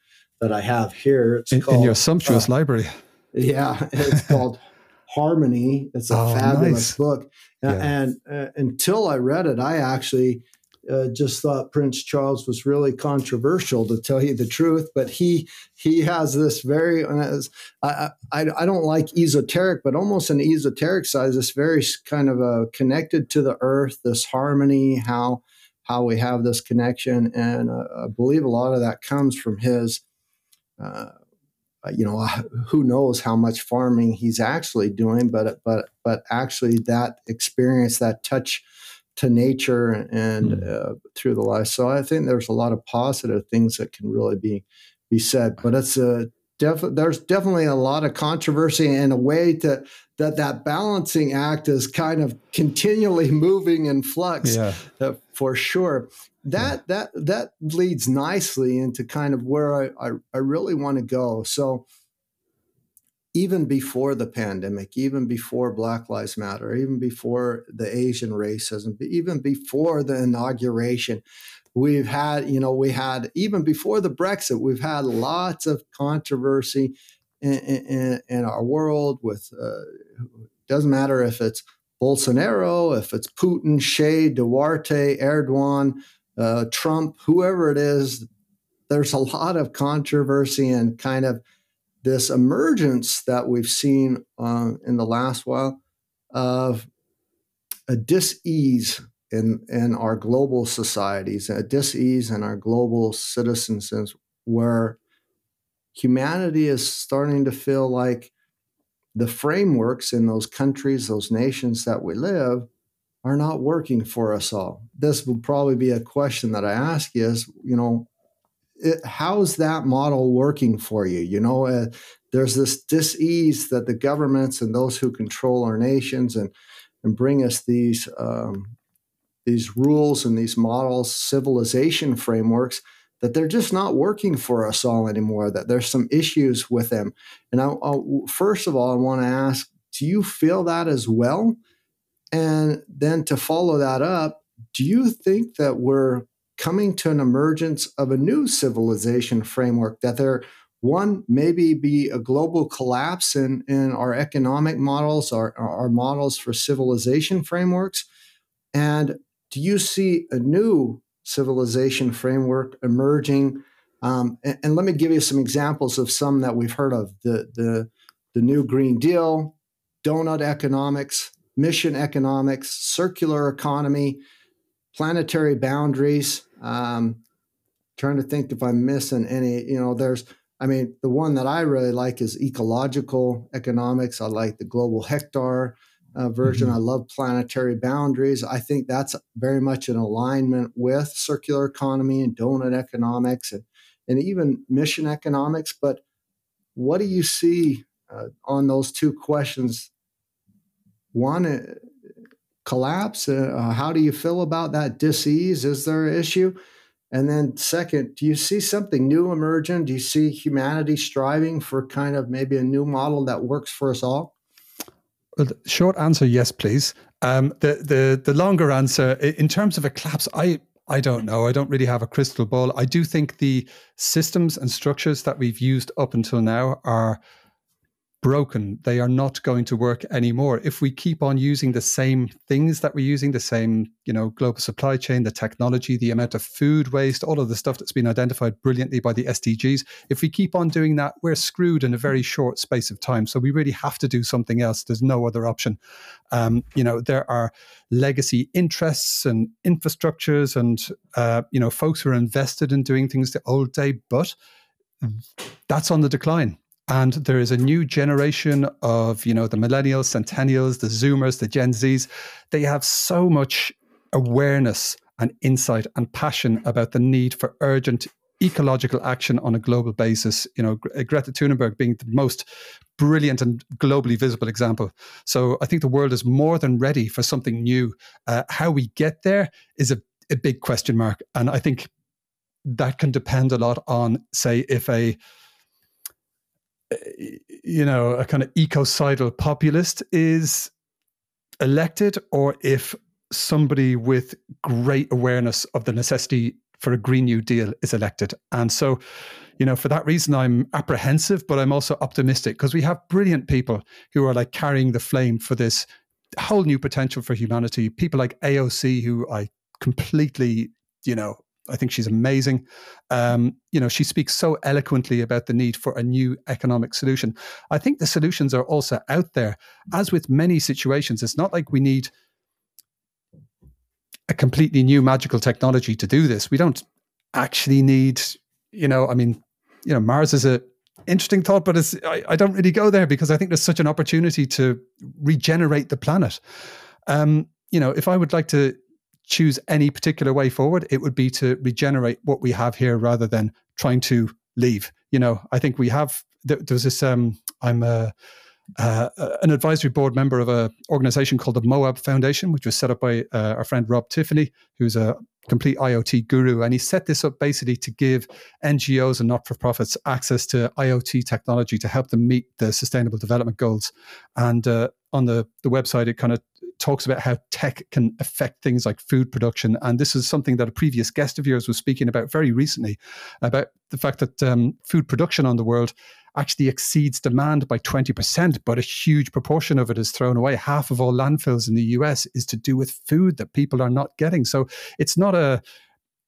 that I have here. It's in, called, in your sumptuous uh, library. Yeah, it's called Harmony. It's a oh, fabulous nice. book, yeah. and uh, until I read it, I actually uh, just thought Prince Charles was really controversial, to tell you the truth. But he he has this very I, I I don't like esoteric, but almost an esoteric side. This very kind of a connected to the earth, this harmony, how how we have this connection, and uh, I believe a lot of that comes from his. Uh, you know, who knows how much farming he's actually doing, but but but actually that experience, that touch to nature and mm. uh, through the life. So I think there's a lot of positive things that can really be be said. But it's a def- there's definitely a lot of controversy and a way to that that balancing act is kind of continually moving in flux yeah. uh, for sure. That yeah. that that leads nicely into kind of where I, I, I really want to go. So even before the pandemic, even before Black Lives Matter, even before the Asian racism, even before the inauguration, we've had, you know, we had, even before the Brexit, we've had lots of controversy in, in, in our world with, uh, doesn't matter if it's Bolsonaro, if it's Putin, Xi, Duterte, Erdogan, uh, Trump, whoever it is, there's a lot of controversy and kind of this emergence that we've seen uh, in the last while of a dis-ease in, in our global societies, a dis-ease in our global citizens where humanity is starting to feel like the frameworks in those countries, those nations that we live, are not working for us all. This would probably be a question that I ask you is, you know, it, how's that model working for you? You know, uh, there's this dis-ease that the governments and those who control our nations and and bring us these um, these rules and these models, civilization frameworks that they're just not working for us all anymore. That there's some issues with them. And I, I'll, first of all, I want to ask: Do you feel that as well? And then to follow that up, do you think that we're coming to an emergence of a new civilization framework that there one maybe be a global collapse in, in our economic models our, our models for civilization frameworks? And do you see a new civilization framework emerging? Um, and, and, let me give you some examples of some that we've heard of. The, the, the new green deal donut economics mission economics circular economy planetary boundaries um, trying to think if I'm missing any. You know, there's, I mean, the one that I really like is ecological economics. I like the global hectare uh, version. Mm-hmm. I love planetary boundaries. I think that's very much in alignment with circular economy and donut economics and, and even mission economics. But what do you see uh, on those two questions? One, uh, collapse? Uh, uh, how do you feel about that disease? Is there an issue? And then, second, do you see something new emerging? Do you see humanity striving for kind of maybe a new model that works for us all? Well, short answer, yes, please. Um, the the the longer answer, in terms of a collapse, I I don't know. I don't really have a crystal ball. I do think the systems and structures that we've used up until now are broken. They are not going to work anymore. If we keep on using the same things that we're using, the same, you know, global supply chain, the technology, the amount of food waste, all of the stuff that's been identified brilliantly by the SDGs, if we keep on doing that, we're screwed in a very short space of time. So we really have to do something else. There's no other option. Um, you know, there are legacy interests and infrastructures and, uh, you know, folks who are invested in doing things the old day, but that's on the decline and there is a new generation of you know the millennials centennials the zoomers the gen z's. They have so much awareness and insight and passion about the need for urgent ecological action on a global basis. You know greta thunberg being the most brilliant and globally visible example. So i think the world is more than ready for something new. Uh, how we get there is a, a big question mark. And i think that can depend a lot on say if a you know, a kind of ecocidal populist is elected, or if somebody with great awareness of the necessity for a Green New Deal is elected. And so, you know, for that reason, I'm apprehensive, but I'm also optimistic because we have brilliant people who are like carrying the flame for this whole new potential for humanity. People like AOC, who I completely, you know, I think she's amazing. Um, you know, she speaks so eloquently about the need for a new economic solution. I think the solutions are also out there. As with many situations, it's not like we need a completely new magical technology to do this. We don't actually need, you know, I mean, you know, Mars is a interesting thought, but it's, I, I don't really go there because I think there's such an opportunity to regenerate the planet. Um, you know, if I would like to choose any particular way forward, it would be to regenerate what we have here rather than trying to leave. You know, I think we have. There, there's this. Um, I'm a, uh, an advisory board member of an organization called the Moab Foundation, which was set up by uh, our friend Rob Tiffany, who's a complete IoT guru. And he set this up basically to give NGOs and not for profits access to IoT technology to help them meet the sustainable development goals. And uh, on the, the website, it kind of talks about how tech can affect things like food production. And this is something that a previous guest of yours was speaking about very recently about the fact that um, food production on the world actually exceeds demand by 20%, but a huge proportion of it is thrown away. Half of all landfills in the US is to do with food that people are not getting. So it's not a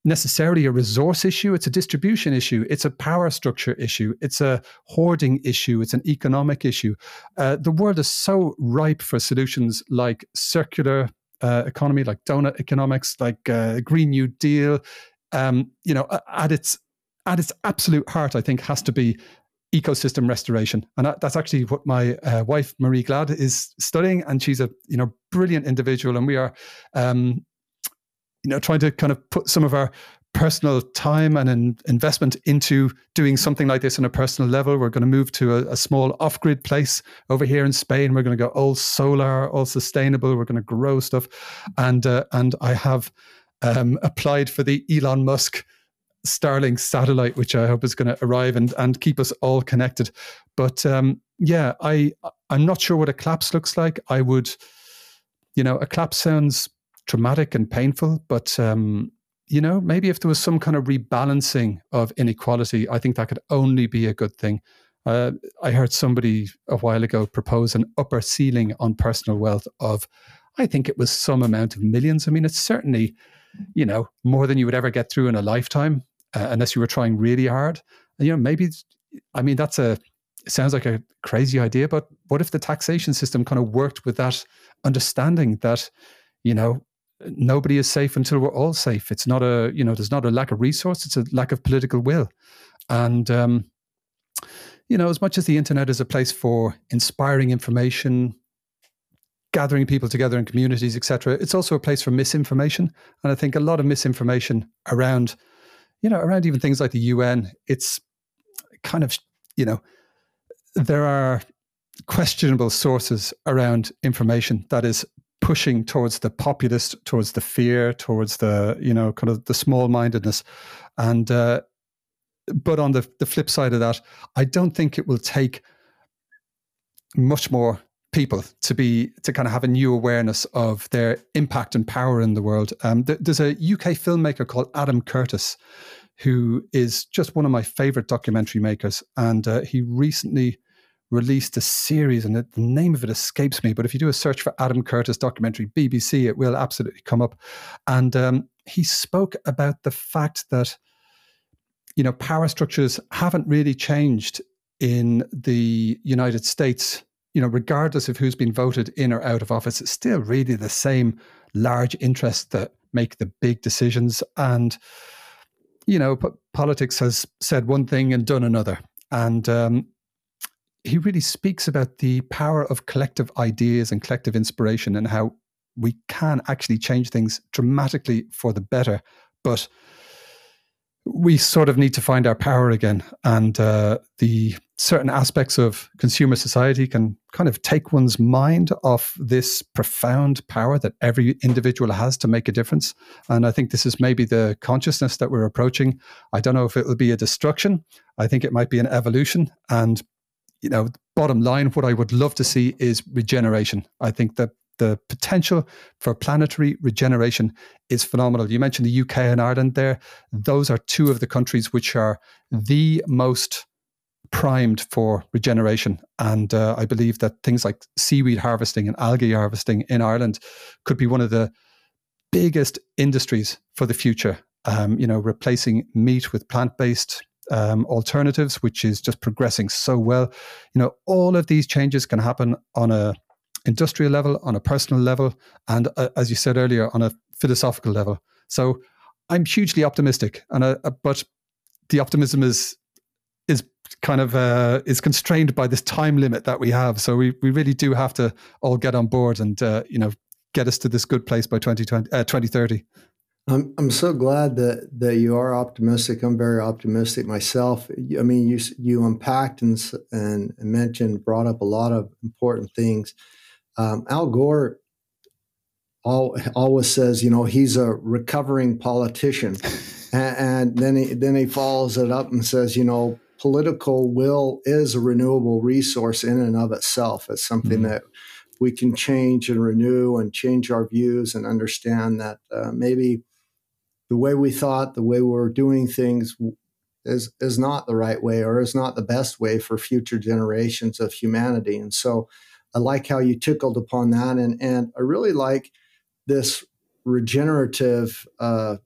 necessarily a resource issue, it's a distribution issue, it's a power structure issue, it's a hoarding issue, it's an economic issue. Uh, the world is so ripe for solutions like circular uh, economy, like donut economics, like uh, Green New Deal. Um, you know, at its at its absolute heart, I think has to be ecosystem restoration, and that's actually what my uh, wife Marie Glad is studying, and she's a you know brilliant individual, and we are, um, you know, trying to kind of put some of our personal time and in investment into doing something like this on a personal level. We're going to move to a, a small off grid place over here in Spain. We're going to go all solar, all sustainable. We're going to grow stuff, and uh, and I have um, applied for the Elon Musk Starlink satellite, which I hope is going to arrive and and keep us all connected. But um, yeah, I I'm not sure what a collapse looks like. I would, you know, a collapse sounds traumatic and painful, but um, you know, maybe if there was some kind of rebalancing of inequality, I think that could only be a good thing. Uh, I heard somebody a while ago propose an upper ceiling on personal wealth of, I think it was some amount of millions. I mean, it's certainly, you know, more than you would ever get through in a lifetime uh, unless you were trying really hard. And, you know, maybe, I mean, that's a, sounds like a crazy idea, but what if the taxation system kind of worked with that understanding that, you know, nobody is safe until we're all safe. It's not a, you know, there's not a lack of resource, it's a lack of political will. And, um, you know, as much as the internet is a place for inspiring information, gathering people together in communities, etc., it's also a place for misinformation. And I think a lot of misinformation around you know, around even things like the UN, it's kind of, you know, there are questionable sources around information that is pushing towards the populist, towards the fear, towards the, you know, kind of the small mindedness. And, uh, but on the, the flip side of that, I don't think it will take much more people to be to kind of have a new awareness of their impact and power in the world. Um, th- there's a UK filmmaker called Adam Curtis, who is just one of my favorite documentary makers, and uh, he recently released a series, and the name of it escapes me. But if you do a search for Adam Curtis documentary BBC, it will absolutely come up. And um, he spoke about the fact that you know power structures haven't really changed in the United States you know, regardless of who's been voted in or out of office, it's still really the same large interests that make the big decisions. And, you know, politics has said one thing and done another. And um, he really speaks about the power of collective ideas and collective inspiration and how we can actually change things dramatically for the better. But we sort of need to find our power again. And uh, the certain aspects of consumer society can kind of take one's mind off this profound power that every individual has to make a difference. And I think this is maybe the consciousness that we're approaching. I don't know if it will be a destruction. I think it might be an evolution. And, you know, bottom line, what I would love to see is regeneration. I think that the potential for planetary regeneration is phenomenal. You mentioned the UK and Ireland there. Those are two of the countries which are the most primed for regeneration. And uh, I believe that things like seaweed harvesting and algae harvesting in Ireland could be one of the biggest industries for the future. Um, you know, replacing meat with plant based um, alternatives, which is just progressing so well. You know, all of these changes can happen on a industrial level, on a personal level, and uh, as you said earlier, on a philosophical level. So I'm hugely optimistic, and uh, uh, but the optimism is is kind of uh, is constrained by this time limit that we have. So we we really do have to all get on board and uh, you know get us to this good place by 2020, uh, 2030. I'm I'm so glad that that you are optimistic. I'm very optimistic myself. I mean, you you unpacked and and mentioned, brought up a lot of important things. Um, Al Gore always says, you know, he's a recovering politician, and, and, then he then he follows it up and says, you know, political will is a renewable resource in and of itself. It's something mm-hmm. that we can change and renew and change our views and understand that uh, maybe the way we thought, the way we're doing things is is not the right way or is not the best way for future generations of humanity. And so I like how you tickled upon that, and and I really like this regenerative uh,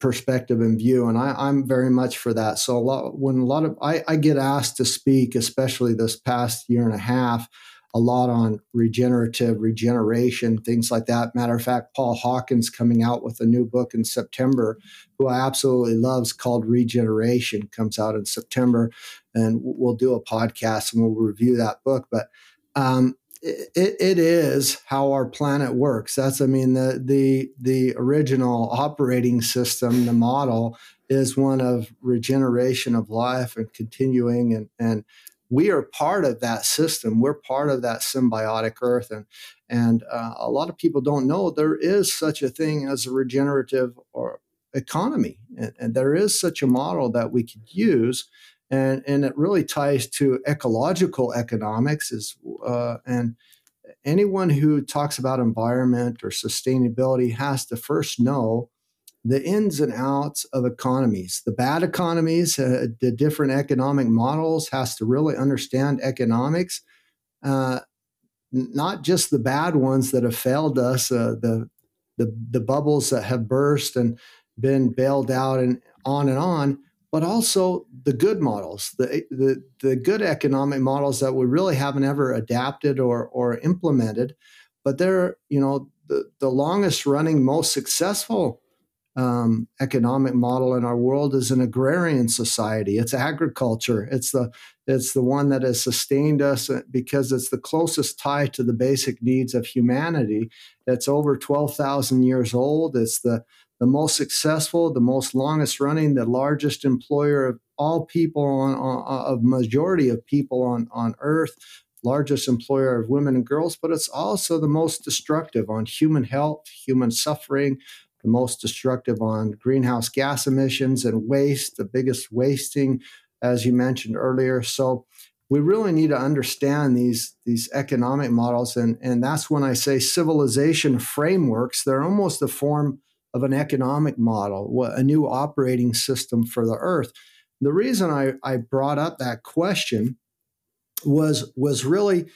perspective and view, and I, am very much for that. So a lot when a lot of I, I get asked to speak, especially this past year and a half, a lot on regenerative, regeneration, things like that. Matter of fact, Paul Hawkins coming out with a new book in September, who I absolutely loves, called Regeneration, comes out in September, and we'll do a podcast and we'll review that book. But um, it, it is how our planet works. That's, I mean, the the the original operating system, the model is one of regeneration of life and continuing and and we are part of that system. We're part of that symbiotic earth, and and uh, a lot of people don't know there is such a thing as a regenerative or economy, and, and there is such a model that we could use, and and it really ties to ecological economics is uh, and anyone who talks about environment or sustainability has to first know the ins and outs of economies. The bad economies uh, the different economic models has to really understand economics uh, not just the bad ones that have failed us uh, the, the the bubbles that have burst and been bailed out and on and on but also the good models the, the the good economic models that we really haven't ever adapted or or implemented but they're you know the, the longest running most successful um, economic model in our world is an agrarian society. It's agriculture. It's the it's the one that has sustained us uh, because it's the closest tie to the basic needs of humanity. It's over twelve thousand years old. It's the the most successful, the most longest running, the largest employer of all people on, on of majority of people on on Earth largest employer of women and girls, but it's also the most destructive on human health, human suffering, the most destructive on greenhouse gas emissions and waste, the biggest wasting, as you mentioned earlier. So we really need to understand these, these economic models. And, and that's when I say civilization frameworks, they're almost the form of an economic model, a new operating system for the earth. The reason I, I brought up that question was, was really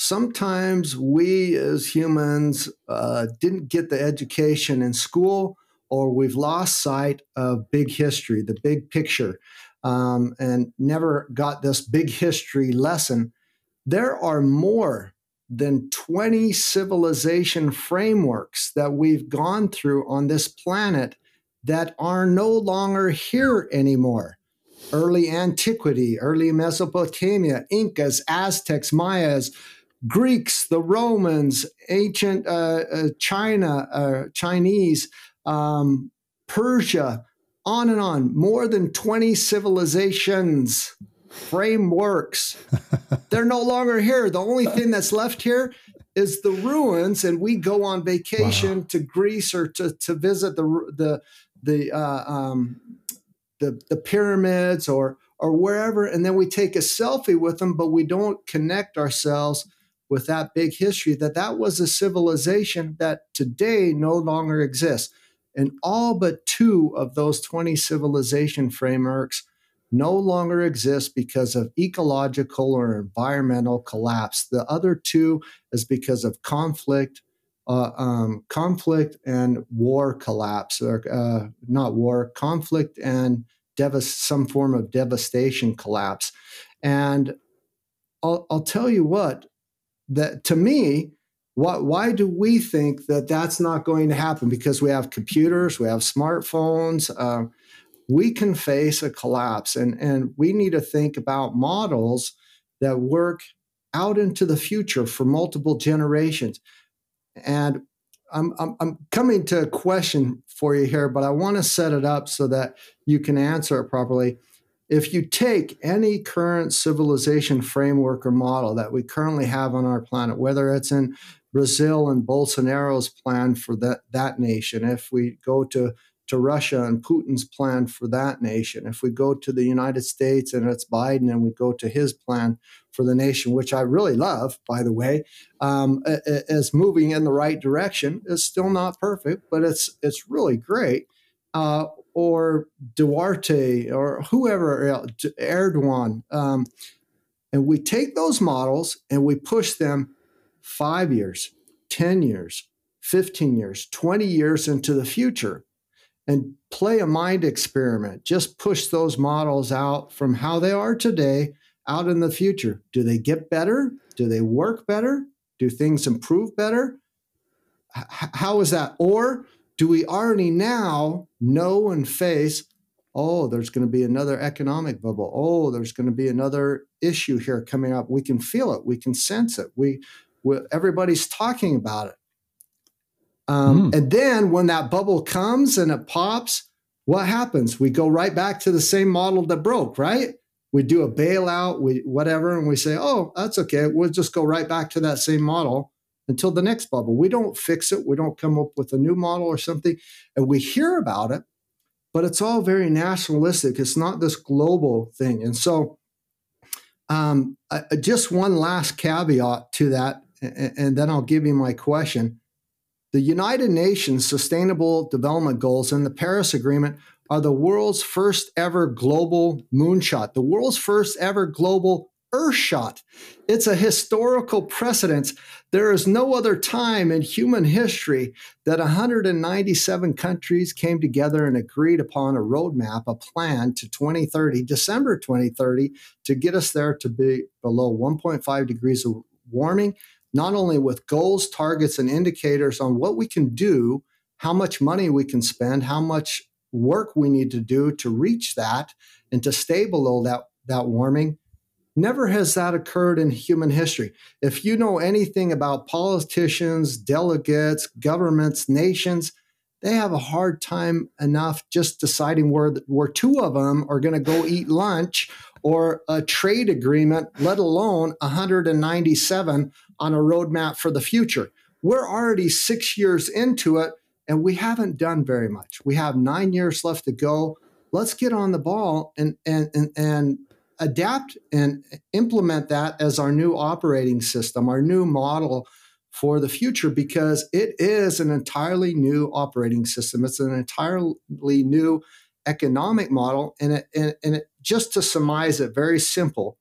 sometimes we as humans uh, didn't get the education in school or we've lost sight of big history, the big picture, um, and never got this big history lesson. There are more than 20 civilization frameworks that we've gone through on this planet that are no longer here anymore. Early antiquity, early Mesopotamia, Incas, Aztecs, Mayas, Greeks, the Romans, ancient uh, uh, China, uh, Chinese, um, Persia, on and on. More than 20 civilizations, frameworks. They're no longer here. The only thing that's left here is the ruins, and we go on vacation wow. to Greece or to, to visit the the the uh, um, the, the pyramids or or wherever, and then we take a selfie with them, but we don't connect ourselves with that big history that that was a civilization that today no longer exists. And all but two of those 20 civilization frameworks no longer exist because of ecological or environmental collapse. The other two is because of conflict, uh, um, conflict and war collapse, or uh, not war, conflict and some form of devastation collapse. And I'll, I'll tell you what, that to me, what, why do we think that that's not going to happen? Because we have computers, we have smartphones. Uh, we can face a collapse, and, and we need to think about models that work out into the future for multiple generations. And I'm, I'm, I'm, coming to a question for you here, but I want to set it up so that you can answer it properly if you take any current civilization framework or model that we currently have on our planet, whether it's in Brazil and Bolsonaro's plan for that, that nation, if we go to, to Russia and Putin's plan for that nation, if we go to the United States and it's Biden and we go to his plan for the nation, which I really love, by the way, um, is moving in the right direction. It's still not perfect, but it's it's really great. Uh, or Duterte or whoever Erdogan. Um, and we take those models and we push them five years, 10 years, 15 years, 20 years into the future and play a mind experiment. Just push those models out from how they are today out in the future? Do they get better? Do they work better? Do things improve better? H- how is that? Or do we already now know and face, oh, there's going to be another economic bubble. Oh, there's going to be another issue here coming up. We can feel it. We can sense it. We, we everybody's talking about it. Um, mm. And then when that bubble comes and it pops, what happens? We go right back to the same model that broke, right? We do a bailout, we whatever, and we say, oh, that's okay. We'll just go right back to that same model until the next bubble. We don't fix it. We don't come up with a new model or something. And we hear about it, but it's all very nationalistic. It's not this global thing. And so, um, uh, just one last caveat to that, and, and then I'll give you my question. The United Nations Sustainable Development Goals and the Paris Agreement are the world's first ever global moonshot, the world's first ever global Earthshot. It's a historical precedence. There is no other time in human history that 197 countries came together and agreed upon a roadmap, a plan to 2030, December 2030, to get us there to be below 1.5 degrees of warming not only with goals, targets, and indicators on what we can do, how much money we can spend, how much work we need to do to reach that and to stay below that, that warming. Never has that occurred in human history. If you know anything about politicians, delegates, governments, nations, they have a hard time enough just deciding where, where two of them are going to go eat lunch or a trade agreement, let alone 197 on a roadmap for the future. We're already six years into it, and we haven't done very much. We have nine years left to go. Let's get on the ball and and and, and adapt and implement that as our new operating system, our new model for the future, because it is an entirely new operating system. It's an entirely new economic model, and it, and, and it, just to surmise it, very simple.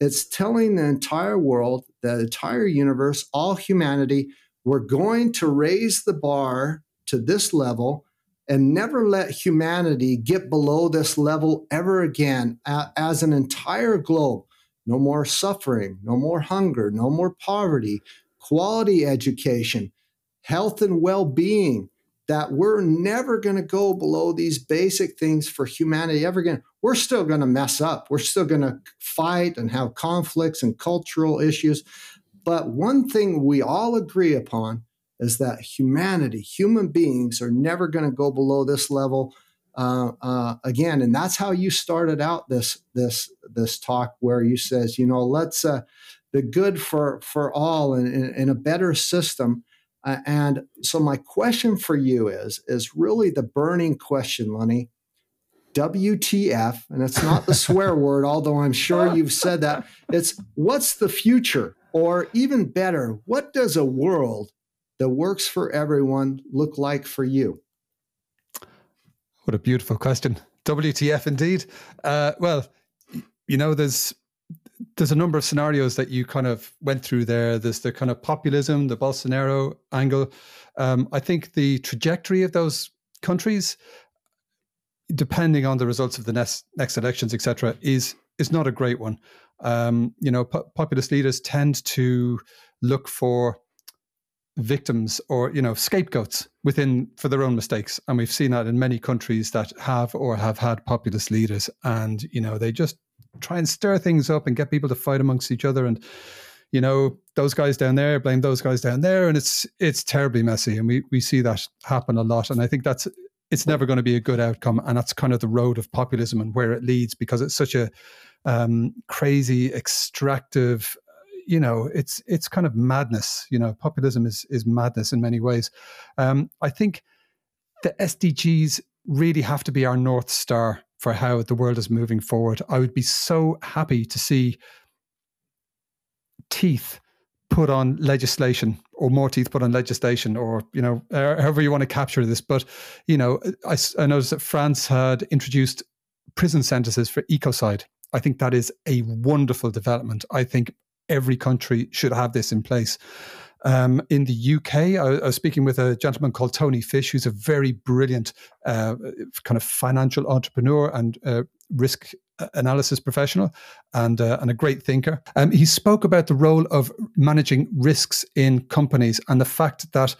It's telling the entire world, the entire universe, all humanity, we're going to raise the bar to this level and never let humanity get below this level ever again as an entire globe. No more suffering, no more hunger, no more poverty, quality education, health and well being, that we're never going to go below these basic things for humanity ever again. We're still going to mess up. We're still going to fight and have conflicts and cultural issues. But one thing we all agree upon is that humanity, human beings, are never going to go below this level uh, uh, again. And that's how you started out this this this talk, where you says, you know, let's uh, the good for for all and in a better system uh, and so my question for you is is really the burning question, Lenny. WTF, and it's not the swear word, although I'm sure you've said that. It's what's the future? Or even better, what does a world that works for everyone look like for you? What a beautiful question. WTF indeed. Uh, well, you know, there's there's a number of scenarios that you kind of went through there. There's the kind of populism, the Bolsonaro angle. Um, I think the trajectory of those countries, depending on the results of the next next elections, etc., is is not a great one. Um, you know, po- populist leaders tend to look for victims or you know scapegoats within for their own mistakes. And we've seen that in many countries that have or have had populist leaders. And you know they just try and stir things up and get people to fight amongst each other. And you know those guys down there blame those guys down there. And it's it's terribly messy. And we we see that happen a lot. And i think that's it's never going to be a good outcome. And that's kind of the road of populism and where it leads because it's such a um, crazy extractive you know it's it's kind of madness you know populism is is madness in many ways. Um, i think the sdgs really have to be our north star for how the world is moving forward. I would be so happy to see teeth put on legislation or more teeth put on legislation or you know however you want to capture this but you know I, I noticed that france had introduced prison sentences for ecocide. I think that is a wonderful development. I think every country should have this in place um, in the UK, I, I, was speaking with a gentleman called Tony Fish, who's a very brilliant uh, kind of financial entrepreneur and uh, risk analysis professional and uh, and a great thinker. Um, he spoke about the role of managing risks in companies and the fact that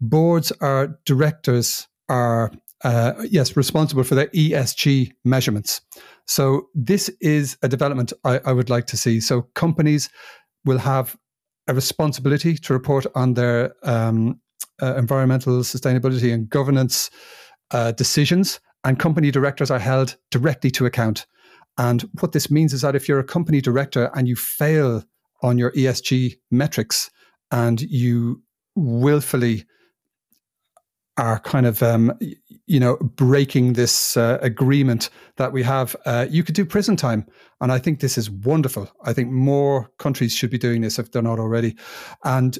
boards are directors are uh, yes responsible for their ESG measurements. So this is a development I, I would like to see. So companies will have a responsibility to report on their um, uh, environmental sustainability and governance uh, decisions, and company directors are held directly to account. And what this means is that if you're a company director and you fail on your ESG metrics and you willfully are kind of um, you know breaking this uh, agreement that we have uh, you could do prison time. And i think this is wonderful. I think more countries should be doing this if they're not already. And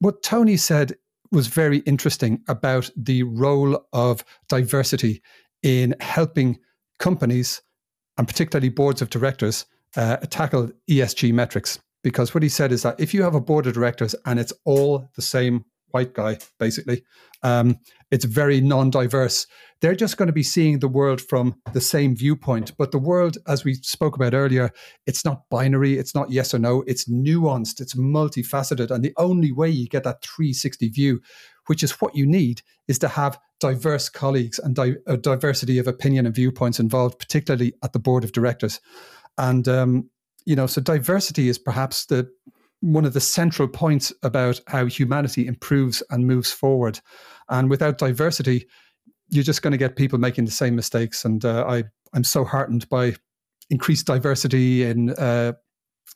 what tony said was very interesting about the role of diversity in helping companies and particularly boards of directors uh, tackle esg metrics. Because what he said is that if you have a board of directors and it's all the same white guy, basically. Um, it's very non diverse. They're just going to be seeing the world from the same viewpoint. But the world, as we spoke about earlier, it's not binary, it's not yes or no, it's nuanced, it's multifaceted. And the only way you get that 360 view, which is what you need, is to have diverse colleagues and di- a diversity of opinion and viewpoints involved, particularly at the board of directors. And, um, you know, so diversity is perhaps the one of the central points about how humanity improves and moves forward. And without diversity, you're just going to get people making the same mistakes. And uh, I, I'm so heartened by increased diversity in, uh,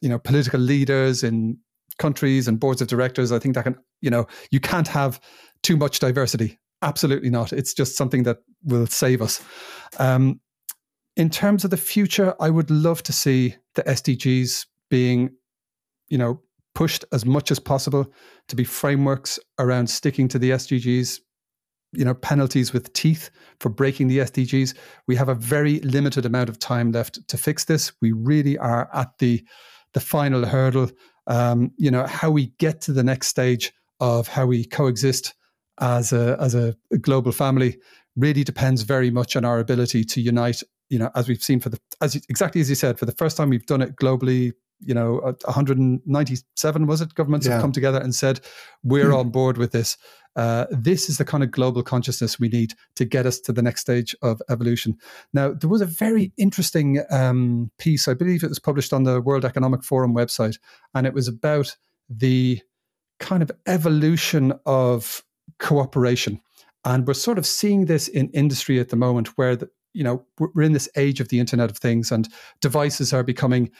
you know, political leaders in countries and boards of directors. I think that can, you know, you can't have too much diversity. Absolutely not. It's just something that will save us. Um, in terms of the future, I would love to see the SDGs being, you know, pushed as much as possible to be frameworks around sticking to the SDGs, you know, penalties with teeth for breaking the SDGs. We have a very limited amount of time left to fix this. We really are at the the final hurdle. Um, you know, how we get to the next stage of how we coexist as a as a global family really depends very much on our ability to unite you know as we've seen for the as exactly as you said for the first time we've done it globally you know 197 was it governments yeah. have come together and said we're mm. on board with this uh, this is the kind of global consciousness we need to get us to the next stage of evolution. Now, there was a very interesting um, piece, I believe it was published on the World Economic Forum website, and it was about the kind of evolution of cooperation. And we're sort of seeing this in industry at the moment where the, you know we're in this age of the internet of things and devices are becoming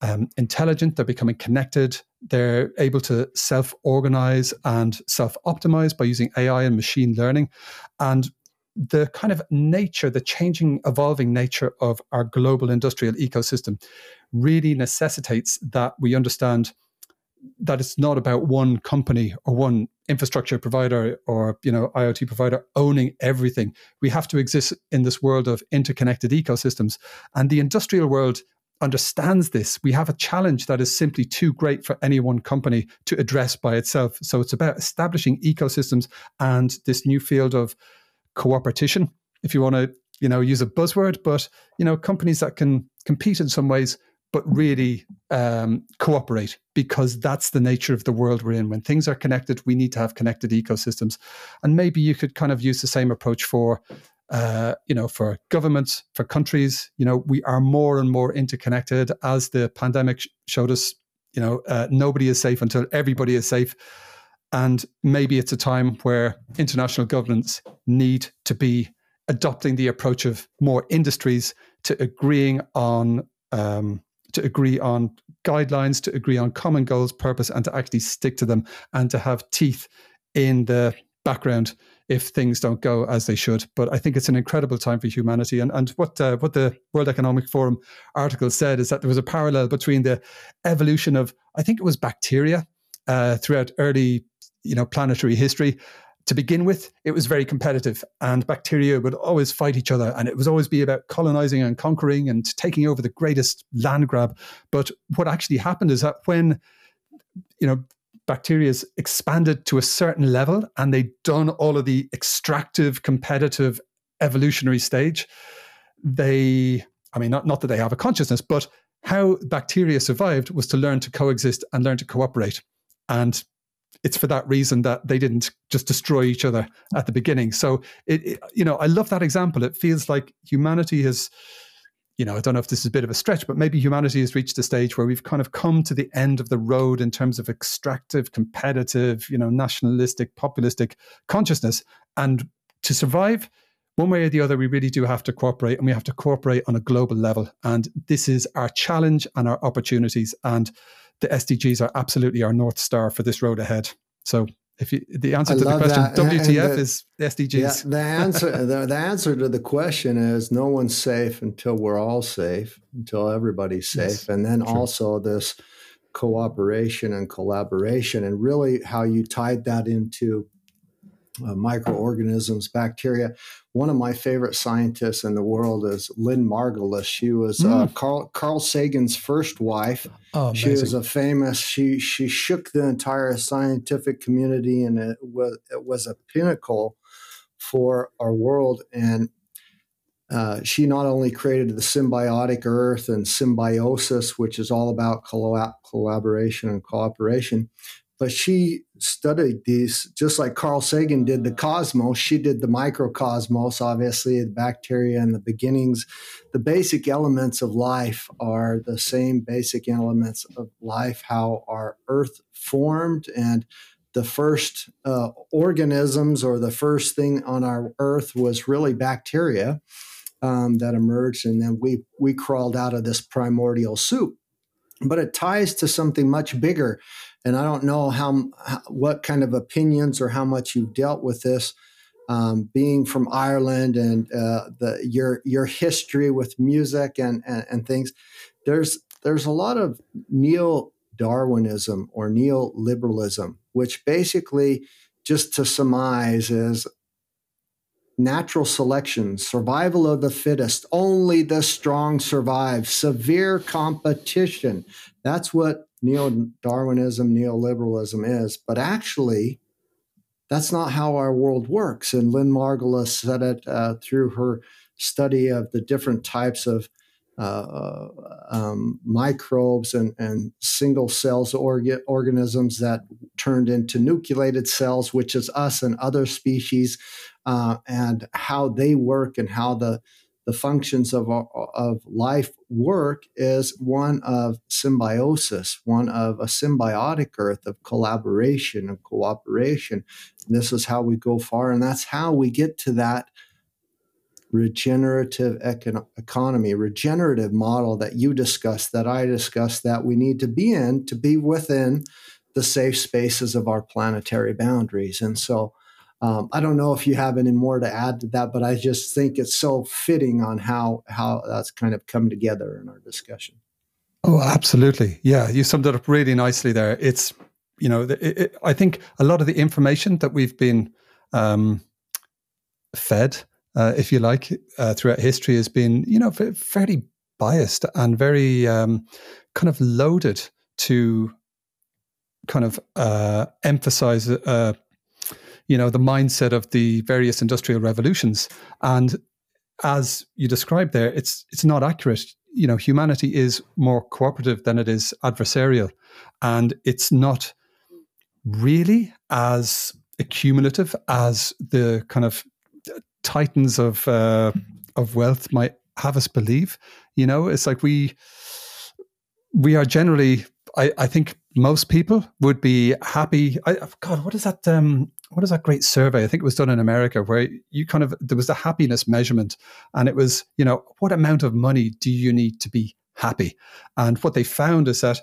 um, intelligent, they're becoming connected, they're able to self organize and self optimize by using AI and machine learning. And the kind of nature, the changing, evolving nature of our global industrial ecosystem really necessitates that we understand that it's not about one company or one infrastructure provider or you know IoT provider owning everything. We have to exist in this world of interconnected ecosystems, and the industrial world understands this, we have a challenge that is simply too great for any one company to address by itself. So it's about establishing ecosystems and this new field of cooperation, if you want to, you know, use a buzzword, but you know, companies that can compete in some ways, but really um, cooperate because that's the nature of the world we're in. When things are connected, we need to have connected ecosystems, and maybe you could kind of use the same approach for uh, you know, for governments, for countries, you know, we are more and more interconnected. As the pandemic sh- showed us, you know, uh, nobody is safe until everybody is safe. And maybe it's a time where international governments need to be adopting the approach of more industries to agreeing on um, to agree on guidelines, to agree on common goals, purpose, and to actually stick to them, and to have teeth in the background if things don't go as they should. But I think it's an incredible time for humanity. And and what uh, what the World Economic Forum article said is that there was a parallel between the evolution of I think it was bacteria uh, throughout early you know planetary history. To begin with, it was very competitive, and bacteria would always fight each other, and it was always be about colonizing and conquering and taking over the greatest land grab. But what actually happened is that when you know bacteria expanded to a certain level and they'd done all of the extractive, competitive, evolutionary stage, they I mean, not, not that they have a consciousness, but how bacteria survived was to learn to coexist and learn to cooperate. And it's for that reason that they didn't just destroy each other at the beginning. So it, it, you know, I love that example. It feels like humanity has, you know, I don't know if this is a bit of a stretch, but maybe humanity has reached a stage where we've kind of come to the end of the road in terms of extractive, competitive, you know, nationalistic, populistic consciousness. And to survive, one way or the other, we really do have to cooperate and we have to cooperate on a global level. And this is our challenge and our opportunities. And the SDGs are absolutely our North Star for this road ahead. So if you, the answer I to the question, that. WTF the, is SDGs. Yeah, the answer, the, the, answer to the question is no one's safe until we're all safe, until everybody's safe. Yes, and then true. also this cooperation and collaboration and really how you tied that into uh, microorganisms, bacteria. One of my favorite scientists in the world is Lynn Margulis. She was mm. uh, hmm. Carl, Carl Sagan's first wife. Oh, she was a famous. She she shook the entire scientific community, and it was it was a pinnacle for our world. And uh, she not only created the symbiotic Earth and symbiosis, which is all about collaboration and cooperation, but she studied these just like Carl Sagan did the cosmos. She did the microcosmos, obviously, the bacteria and the beginnings. The basic elements of life are the same basic elements of life, how our earth formed. And the first uh, organisms or the first thing on our earth was really bacteria um, that emerged. And then we, we crawled out of this primordial soup but it ties to something much bigger and I don't know how, how what kind of opinions or how much you've dealt with this. Um, being from Ireland and uh, the your your history with music and, and, and things, there's there's a lot of neo Darwinism or neoliberalism, which basically, just to surmise, is natural selection, survival of the fittest, only the strong survive, severe competition. That's what neo Darwinism, neoliberalism is. But actually, that's not how our world works. And Lynn Margulis said it uh, through her study of the different types of uh, um, microbes and, and single cells orga- organisms that turned into nucleated cells, which is us and other species, uh, and how they work and how the the functions of, of life work is one of symbiosis, one of a symbiotic earth of collaboration and cooperation. This is how we go far, and that's how we get to that regenerative econ- economy, regenerative model that you discussed, that I discussed, that we need to be in to be within the safe spaces of our planetary boundaries. And so um, I don't know if you have any more to add to that, but I just think it's so fitting on how how that's kind of come together in our discussion. Oh, absolutely. Yeah, you summed it up really nicely there. It's you know, it, it, I think a lot of the information that we've been um, fed, uh, if you like, uh, throughout history has been you know fairly biased and very um, kind of loaded to kind of uh, emphasize uh, you know the mindset of the various industrial revolutions and as you described there it's it's not accurate you know humanity is more cooperative than it is adversarial and it's not really as accumulative as the kind of titans of uh, of wealth might have us believe you know it's like we we are generally I, I think most people would be happy. I, God, what is that? Um, what is that great survey? I think it was done in America where you kind of there was the happiness measurement, and it was you know what amount of money do you need to be happy? And what they found is that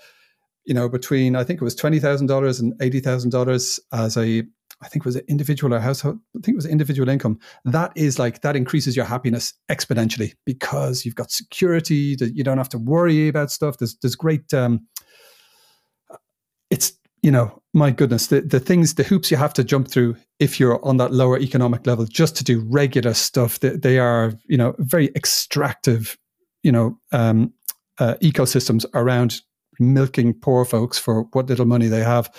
you know between I think it was twenty thousand dollars and eighty thousand dollars as a I think it was an individual or household. I think it was individual income. That is like that increases your happiness exponentially because you've got security. That you don't have to worry about stuff. There's there's great. Um, it's you know my goodness the, the things the hoops you have to jump through if you're on that lower economic level just to do regular stuff they, they are you know very extractive you know um, uh, ecosystems around milking poor folks for what little money they have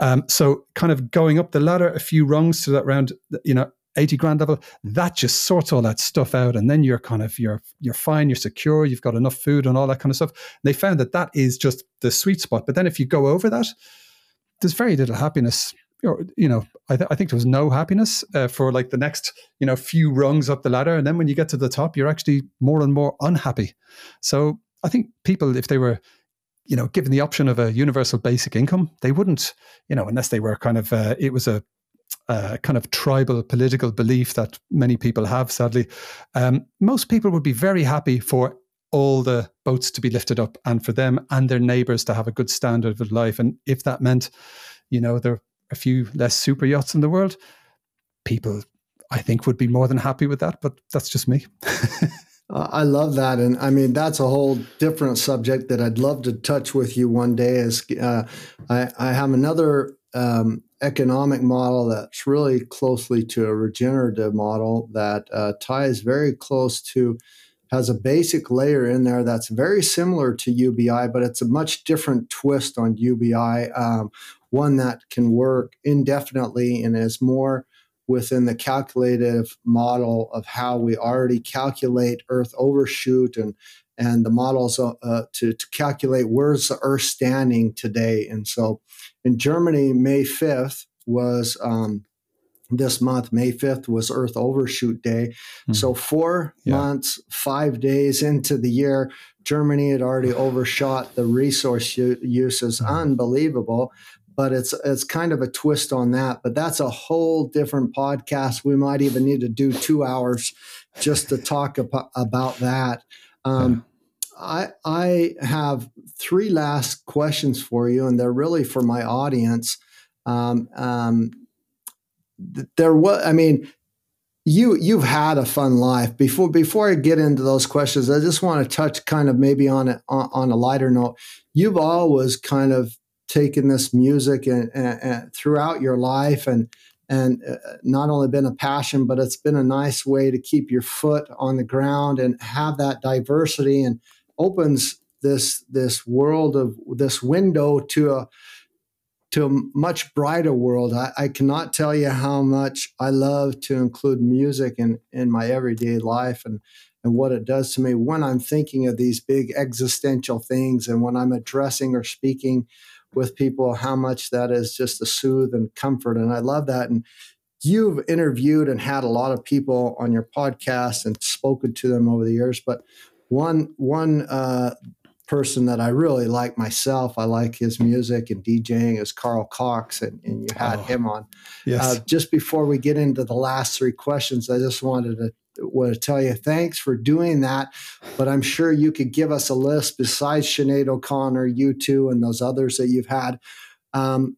um, so kind of going up the ladder a few rungs to that round you know 80 grand level, that just sorts all that stuff out. And then you're kind of, you're, you're fine, you're secure, you've got enough food and all that kind of stuff. And they found that that is just the sweet spot. But then if you go over that, there's very little happiness or you know I, th- I, think there was no happiness uh, for like the next you know few rungs up the ladder. And then when you get to the top you're actually more and more unhappy. So i think people if they were you know given the option of a universal basic income they wouldn't you know unless they were kind of uh, it was a uh, kind of tribal political belief that many people have sadly. Um, most people would be very happy for all the boats to be lifted up and for them and their neighbors to have a good standard of life and if that meant you know there are a few less super yachts in the world, people, I think, would be more than happy with that. But that's just me. I love that, and I mean that's a whole different subject that I'd love to touch with you one day. Is uh, I, I, have another um, economic model that's really closely to a regenerative model that uh, ties very close to has a basic layer in there that's very similar to UBI, but it's a much different twist on UBI. Um, one that can work indefinitely and is more within the calculative model of how we already calculate Earth overshoot and and the models uh, uh, to, to calculate where's the Earth standing today. And so, in Germany, May fifth was um, this month. May fifth was Earth Overshoot Day. Mm-hmm. So four yeah. months, five days into the year, Germany had already overshot the resource use. is mm-hmm. unbelievable but it's it's kind of a twist on that. But that's a whole different podcast. We might even need to do two hours just to talk about, about that. Um, I I have three last questions for you, and they're really for my audience. Um, um, there was, I mean, you you've had a fun life. Before before I get into those questions, I just want to touch kind of maybe on on, on a lighter note. You've always kind of taken this music and, and, and throughout your life and and uh, not only been a passion but it's been a nice way to keep your foot on the ground and have that diversity and opens this this world of this window to a to a much brighter world. I, I, cannot tell you how much I love to include music in, in my everyday life and, and what it does to me when I'm thinking of these big existential things and when I'm addressing or speaking with people how much that is just a soothe and comfort. And I love that. And you've interviewed and had a lot of people on your podcast and spoken to them over the years. But one one uh, person that I really like myself, I like his music and DJing is Carl Cox, and, and you had oh, him on. Yes. Uh, just before we get into the last three questions, I just wanted to want to tell you thanks for doing that. But I'm sure you could give us a list besides Sinead O'Connor, U2, and those others that you've had. Um,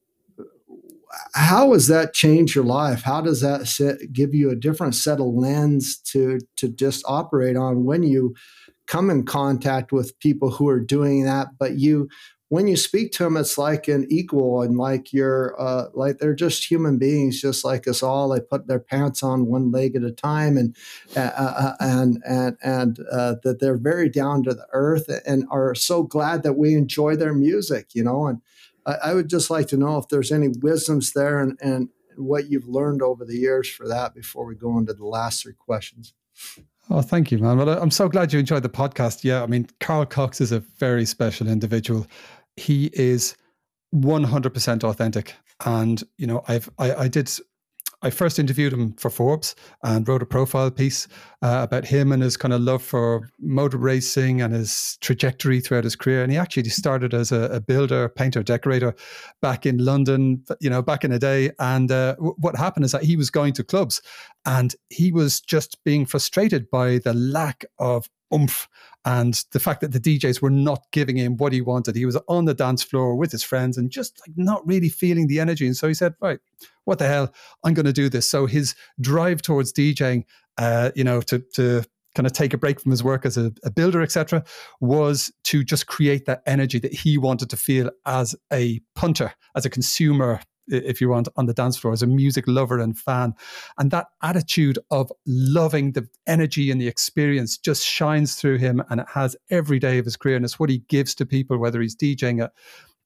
how has that changed your life? How does that set, give you a different set of lens to to just operate on when you come in contact with people who are doing that, but you when you speak to them, it's like an equal and like you're uh, like they're just human beings, just like us all. They put their pants on one leg at a time, and uh, uh, uh and and and uh, that they're very down to the earth and are so glad that we enjoy their music, you know. And I, I would just like to know if there's any wisdoms there and and what you've learned over the years for that before we go into the last three questions. Oh, thank you, man. Well, I'm so glad you enjoyed the podcast. Yeah, I mean, Carl Cox is a very special individual. He is 100% authentic. And, you know, I've, I, I did I first interviewed him for Forbes and wrote a profile piece uh, about him and his kind of love for motor racing and his trajectory throughout his career. And he actually started as a, a builder, painter, decorator back in London, you know, back in the day. And uh, w- what happened is that he was going to clubs and he was just being frustrated by the lack of oomph and the fact that the DJs were not giving him what he wanted. He was on the dance floor with his friends and just like not really feeling the energy. And so he said, right, what the hell? I'm going to do this. So his drive towards DJing, uh, you know, to, to kind of take a break from his work as a, a builder, etc., was to just create that energy that he wanted to feel as a punter, as a consumer if you want, on the dance floor as a music lover and fan. And that attitude of loving the energy and the experience just shines through him and it has every day of his career. And it's what he gives to people, whether he's DJing at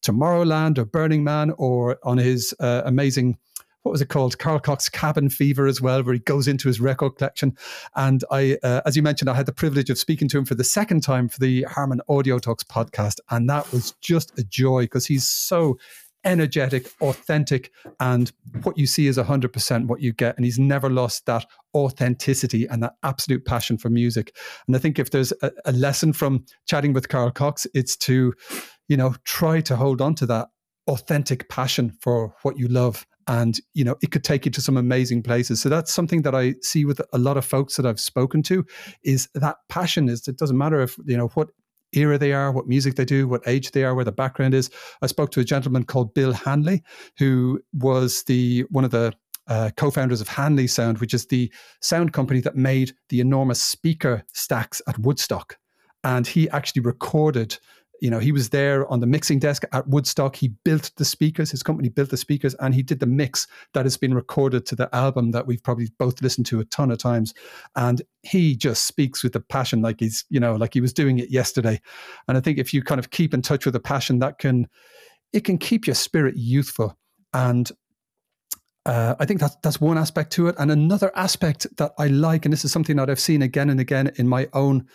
Tomorrowland or Burning Man or on his uh, amazing what was it called? Carl Cox Cabin Fever as well, where he goes into his record collection. And I, uh, as you mentioned, I had the privilege of speaking to him for the second time for the Harman Audio Talks podcast. And that was just a joy because he's so energetic, authentic, and what you see is 100% what you get. And he's never lost that authenticity and that absolute passion for music. And I think if there's a, a lesson from chatting with Carl Cox, it's to, you know, try to hold on to that authentic passion for what you love and you know it could take you to some amazing places so that's something that i see with a lot of folks that i've spoken to is that passion is it doesn't matter if you know what era they are, what music they do, what age they are, where the background is. I spoke to a gentleman called Bill Hanley, who was the one of the uh, co-founders of Hanley Sound, which is the sound company that made the enormous speaker stacks at Woodstock. And he actually recorded you know, he was there on the mixing desk at Woodstock. He built the speakers. His company built the speakers, and he did the mix that has been recorded to the album that we've probably both listened to a ton of times. And he just speaks with the passion, like he's, you know, like he was doing it yesterday. And I think if you kind of keep in touch with the passion, that can, it can keep your spirit youthful. And uh, I think that's that's one aspect to it, and another aspect that I like, and this is something that I've seen again and again in my own,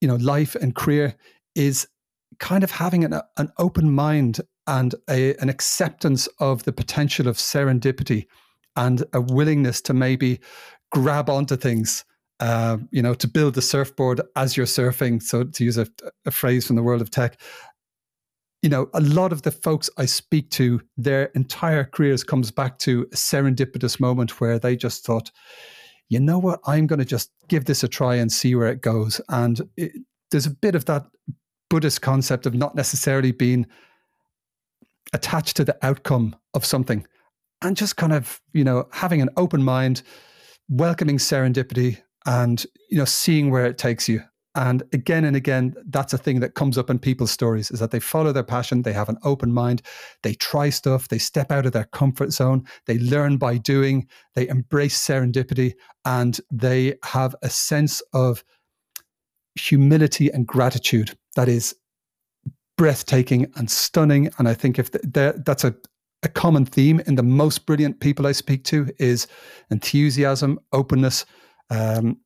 you know, life and career, is kind of having an, an open mind and a, an acceptance of the potential of serendipity and a willingness to maybe grab onto things uh, you know, to build the surfboard as you're surfing. So, to use a, a, phrase from the world of tech, you know, a lot of the folks I speak to, their entire careers comes back to a serendipitous moment where they just thought, you know what, I'm going to just give this a try and see where it goes. And it, there's a bit of that Buddhist concept of not necessarily being attached to the outcome of something and just kind of, you know, having an open mind, welcoming serendipity and, you know, seeing where it takes you. And again and again, that's a thing that comes up in people's stories is that they follow their passion, they have an open mind, they try stuff, they step out of their comfort zone, they learn by doing, they embrace serendipity, and they have a sense of humility and gratitude that is breathtaking and stunning. And I think if the, that's a, a common theme in the most brilliant people I speak to is enthusiasm, openness, um,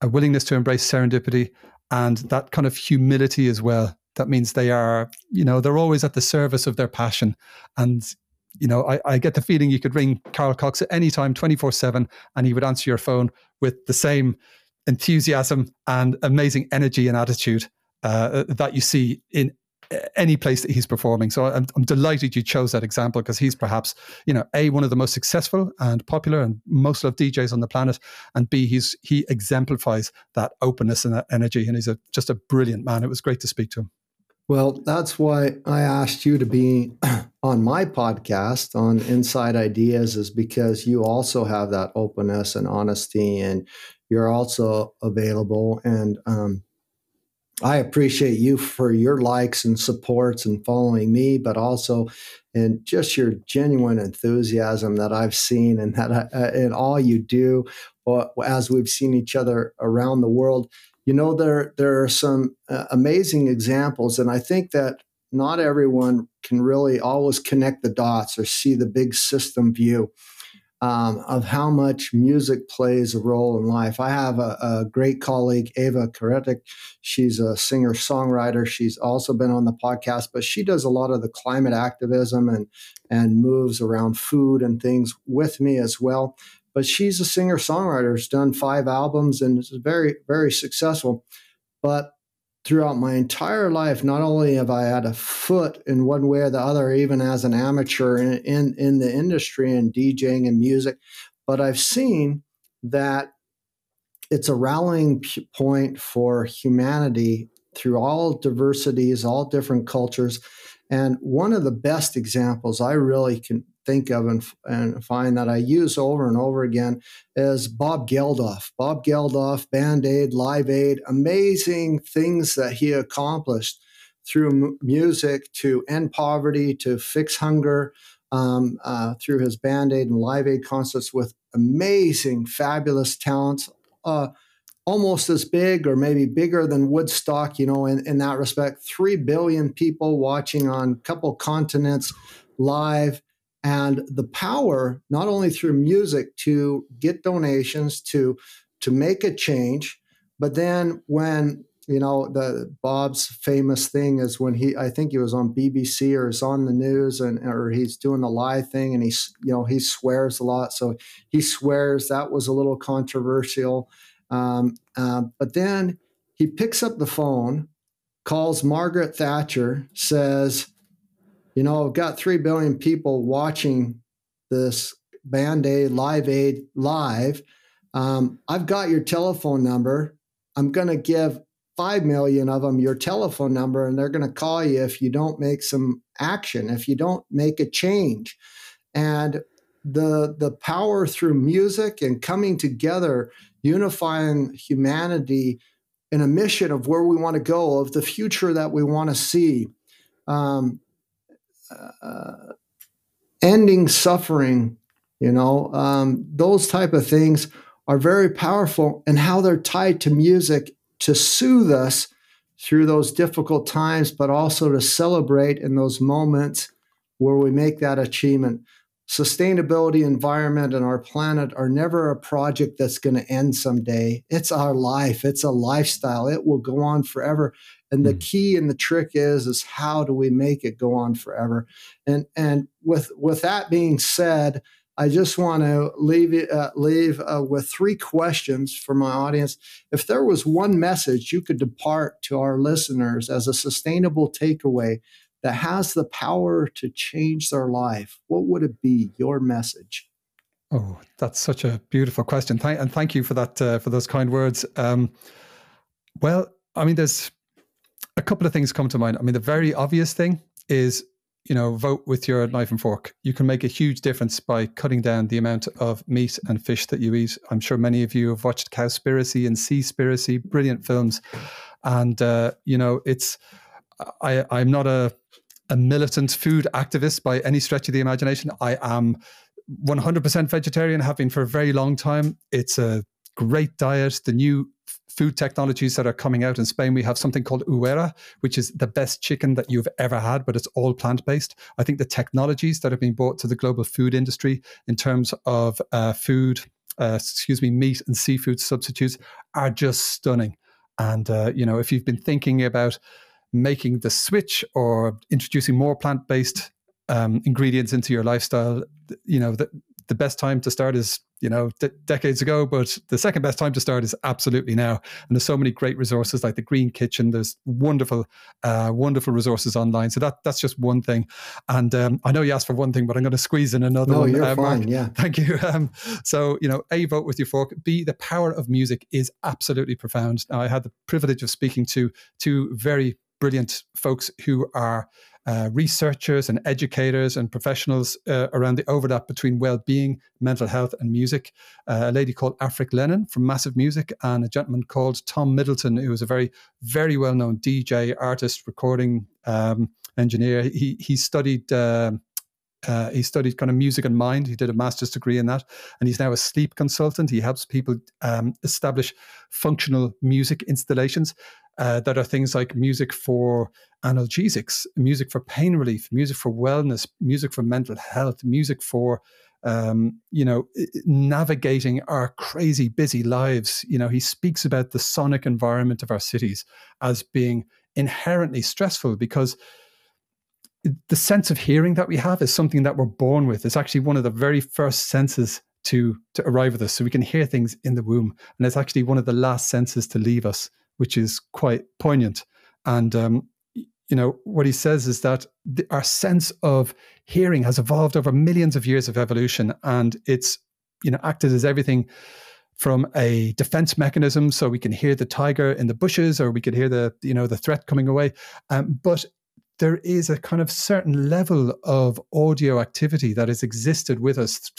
a willingness to embrace serendipity, and that kind of humility as well. That means they are, you know, they're always at the service of their passion. And, you know, I, I get the feeling you could ring Carl Cox at any time, 24 7, and he would answer your phone with the same enthusiasm and amazing energy and attitude uh, that you see in any place that he's performing. So I'm, I'm delighted you chose that example because he's perhaps, you know, a one of the most successful and popular and most loved DJs on the planet, and b he's he exemplifies that openness and that energy, and he's a just a brilliant man. It was great to speak to him. Well, that's why I asked you to be on my podcast on Inside Ideas, is because you also have that openness and honesty, and you're also available. And um, I appreciate you for your likes and supports and following me, but also and just your genuine enthusiasm that I've seen and that uh, in all you do uh, as we've seen each other around the world. You know, there there are some uh, amazing examples, and I think that not everyone can really always connect the dots or see the big system view um, of how much music plays a role in life. I have a, a great colleague, Ava Karetic. She's a singer songwriter. She's also been on the podcast, but she does a lot of the climate activism and and moves around food and things with me as well. But she's a singer songwriter. Has done five albums and is very very successful. But throughout my entire life, not only have I had a foot in one way or the other, even as an amateur in, in, in the industry and DJing and music, but I've seen that it's a rallying point for humanity through all diversities, all different cultures. And one of the best examples I really can think of and, and find that I use over and over again is Bob Geldof. Bob Geldof, Band Aid, Live Aid, amazing things that he accomplished through m- music to end poverty, to fix hunger, um, uh, through his Band Aid and Live Aid concerts with amazing, fabulous talents. Uh, almost as big or maybe bigger than Woodstock, you know, in, in that respect. Three billion people watching on a couple continents live and the power not only through music to get donations to to make a change but then when you know the bob's famous thing is when he i think he was on bbc or is on the news and or he's doing the live thing and he's you know he swears a lot. So he swears that was a little controversial. Um, uh, but then he picks up the phone calls margaret thatcher says you know i've got 3 billion people watching this band aid live aid live. Um, i've got your telephone number. I'm going to give 5 million of them your telephone number and they're going to call you if you don't make some action if you don't make a change. And the the power through music and coming together unifying humanity in a mission of where we want to go of the future that we want to see. Um, uh, ending suffering you know um, those type of things are very powerful and how they're tied to music to soothe us through those difficult times, but also to celebrate in those moments where we make that achievement. Sustainability, environment, and our planet are never a project that's going to end someday. It's our life. It's a lifestyle. It will go on forever. And the mm. key and the trick is, is how do we make it go on forever? And and with with that being said, I just want to leave uh, leave uh, with three questions for my audience. If there was one message you could depart to our listeners as a sustainable takeaway that has the power to change their life, what would it be? Your message. Oh, that's such a beautiful question. Thank, and thank you for that uh, for those kind words. Um, well, I mean, there's a couple of things come to mind. I mean, the very obvious thing is you know, vote with your knife and fork. You can make a huge difference by cutting down the amount of meat and fish that you eat. I'm sure many of you have watched Cowspiracy and Seaspiracy, brilliant films. And, uh, you know, it's, I, I'm not a, a militant food activist by any stretch of the imagination. I am 100% vegetarian, have been for a very long time. It's a great diet. The new food technologies that are coming out in Spain. We have something called Heura, which is the best chicken that you've ever had, but it's all plant based. I think the technologies that have been brought to the global food industry in terms of uh, food, uh, excuse me, meat and seafood substitutes are just stunning. And, uh, you know, if you've been thinking about making the switch or introducing more plant based um, ingredients into your lifestyle, you know, the, the best time to start is you know d- decades ago but the second best time to start is absolutely now. And there's so many great resources like the green kitchen. There's wonderful uh, wonderful resources online. So that that's just one thing. And um, i know you asked for one thing but i'm going to squeeze in another no, one you're uh, fine, Mark, yeah. Thank you. Um, so you know a vote with your fork. B the power of music is absolutely profound. Now i had the privilege of speaking to two very brilliant folks who are uh, researchers and educators and professionals uh, around the overlap between well-being, mental health, and music. Uh, a lady called Afrik Lennon from Massive Music, and a gentleman called Tom Middleton, who is a very, very well-known DJ, artist, recording um, engineer. He he studied. Uh, uh, he studied kind of music and mind. He did a master's degree in that, and he's now a sleep consultant. He helps people um, establish functional music installations uh, that are things like music for analgesics, music for pain relief, music for wellness, music for mental health, music for um, you know navigating our crazy busy lives. You know, he speaks about the sonic environment of our cities as being inherently stressful because the sense of hearing that we have is something that we're born with. It's actually one of the very first senses to to arrive with us, so we can hear things in the womb, and it's actually one of the last senses to leave us, which is quite poignant. And um, you know what he says is that the, our sense of hearing has evolved over millions of years of evolution, and it's you know acted as everything from a defense mechanism so we can hear the tiger in the bushes or we could hear the you know the threat coming away um, but there is a kind of certain level of audio activity that has existed with us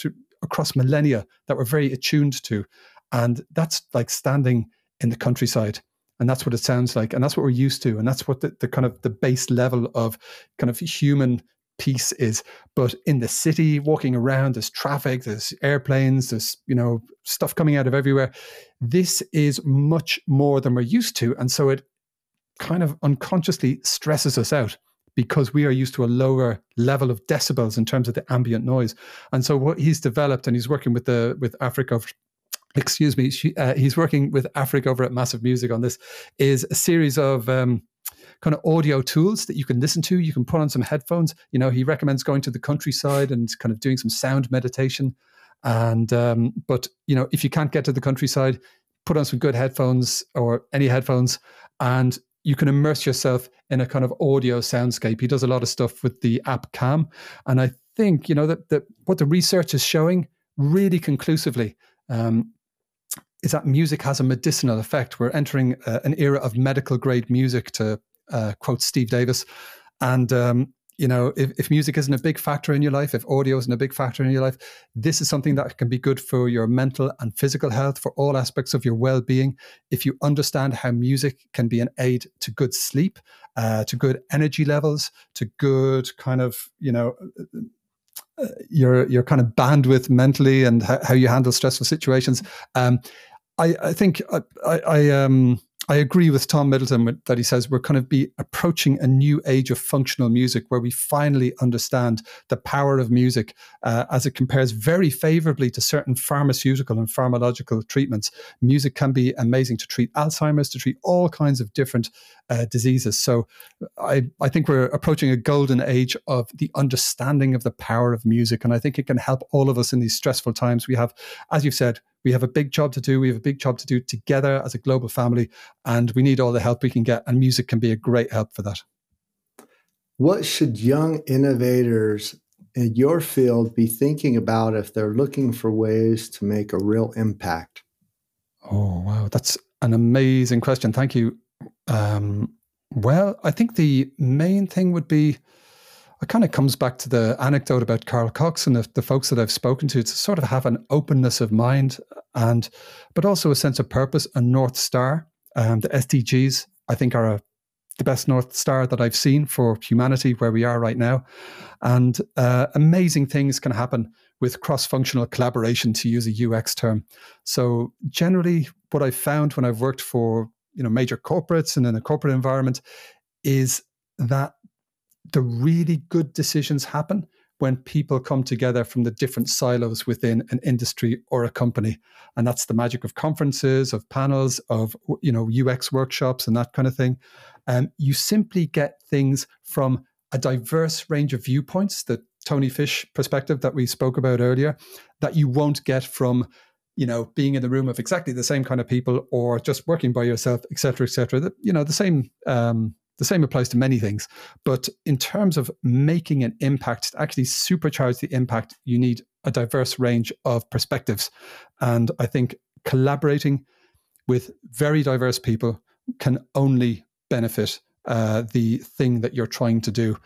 across millennia that we're very attuned to. And that's like standing in the countryside. And that's what it sounds like. And that's what we're used to. And that's what the, the kind of the base level of kind of human peace is. But in the city, walking around, there's traffic, there's airplanes, there's, you know, stuff coming out of everywhere. This is much more than we're used to. And so it kind of unconsciously stresses us out because we are used to a lower level of decibels in terms of the ambient noise. And so what he's developed, and he's working with the with Africa excuse me, she, uh, he's working with Africa over at Massive Music on this, is a series of um, kind of audio tools that you can listen to. You can put on some headphones. You know, he recommends going to the countryside and kind of doing some sound meditation. And um, but you know, if you can't get to the countryside, put on some good headphones or any headphones, and you can immerse yourself in a kind of audio soundscape. He does a lot of stuff with the app Calm. and I think you know that, that what the research is showing really conclusively um, is that music has a medicinal effect. We're entering uh, an era of medical grade music, to uh, quote Steve Davis, and um, you know, if, if music isn't a big factor in your life, if audio isn't a big factor in your life, this is something that can be good for your mental and physical health, for all aspects of your well being. If you understand how music can be an aid to good sleep, uh, to good energy levels, to good kind of, you know, uh, your your kind of bandwidth mentally and how, how you handle stressful situations. Um, I, I think I, I, I um I agree with Tom Middleton that he says we're kind of be approaching a new age of functional music where we finally understand the power of music uh, as it compares very favorably to certain pharmaceutical and pharmacological treatments. Music can be amazing to treat Alzheimer's, to treat all kinds of different uh, diseases. So I, I think we're approaching a golden age of the understanding of the power of music. And I think it can help all of us in these stressful times. We have, as you've said, we have a big job to do. We have a big job to do together as a global family, and we need all the help we can get. And music can be a great help for that. What should young innovators in your field be thinking about if they're looking for ways to make a real impact? Oh, wow. That's an amazing question. Thank you. Um, well, I think the main thing would be it kind of comes back to the anecdote about Carl Cox and the, the folks that I've spoken to. To sort of have an openness of mind and but also a sense of purpose and north star. Um, the sdgs i think are a, the best north star that i've seen for humanity where we are right now. And uh, amazing things can happen with cross-functional collaboration to use a ux term. So generally what i've found when i've worked for you know major corporates and in a corporate environment is that the really good decisions happen when people come together from the different silos within an industry or a company. And that's the magic of conferences of panels of you know ux workshops and that kind of thing. Um, you simply get things from a diverse range of viewpoints the tony fish perspective that we spoke about earlier that you won't get from you know being in the room of exactly the same kind of people or just working by yourself et cetera et cetera. That you know the same um, the same applies to many things. But in terms of making an impact, to actually supercharge the impact, you need a diverse range of perspectives. And I think collaborating with very diverse people can only benefit uh, the thing that you're trying to do.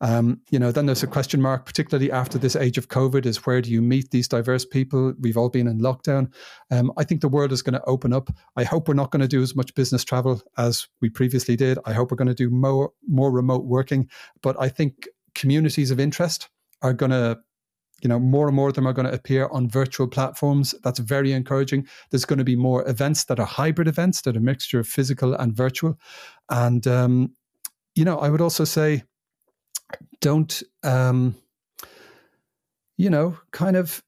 Um, you know, then there's a question mark, particularly after this age of COVID, is where do you meet these diverse people? We've all been in lockdown. Um, I think the world is going to open up. I hope we're not going to do as much business travel as we previously did. I hope we're going to do more more remote working. But I think communities of interest are going to you know more and more of them are going to appear on virtual platforms that's very encouraging there's going to be more events that are hybrid events that are a mixture of physical and virtual and um, you know i would also say don't um you know kind of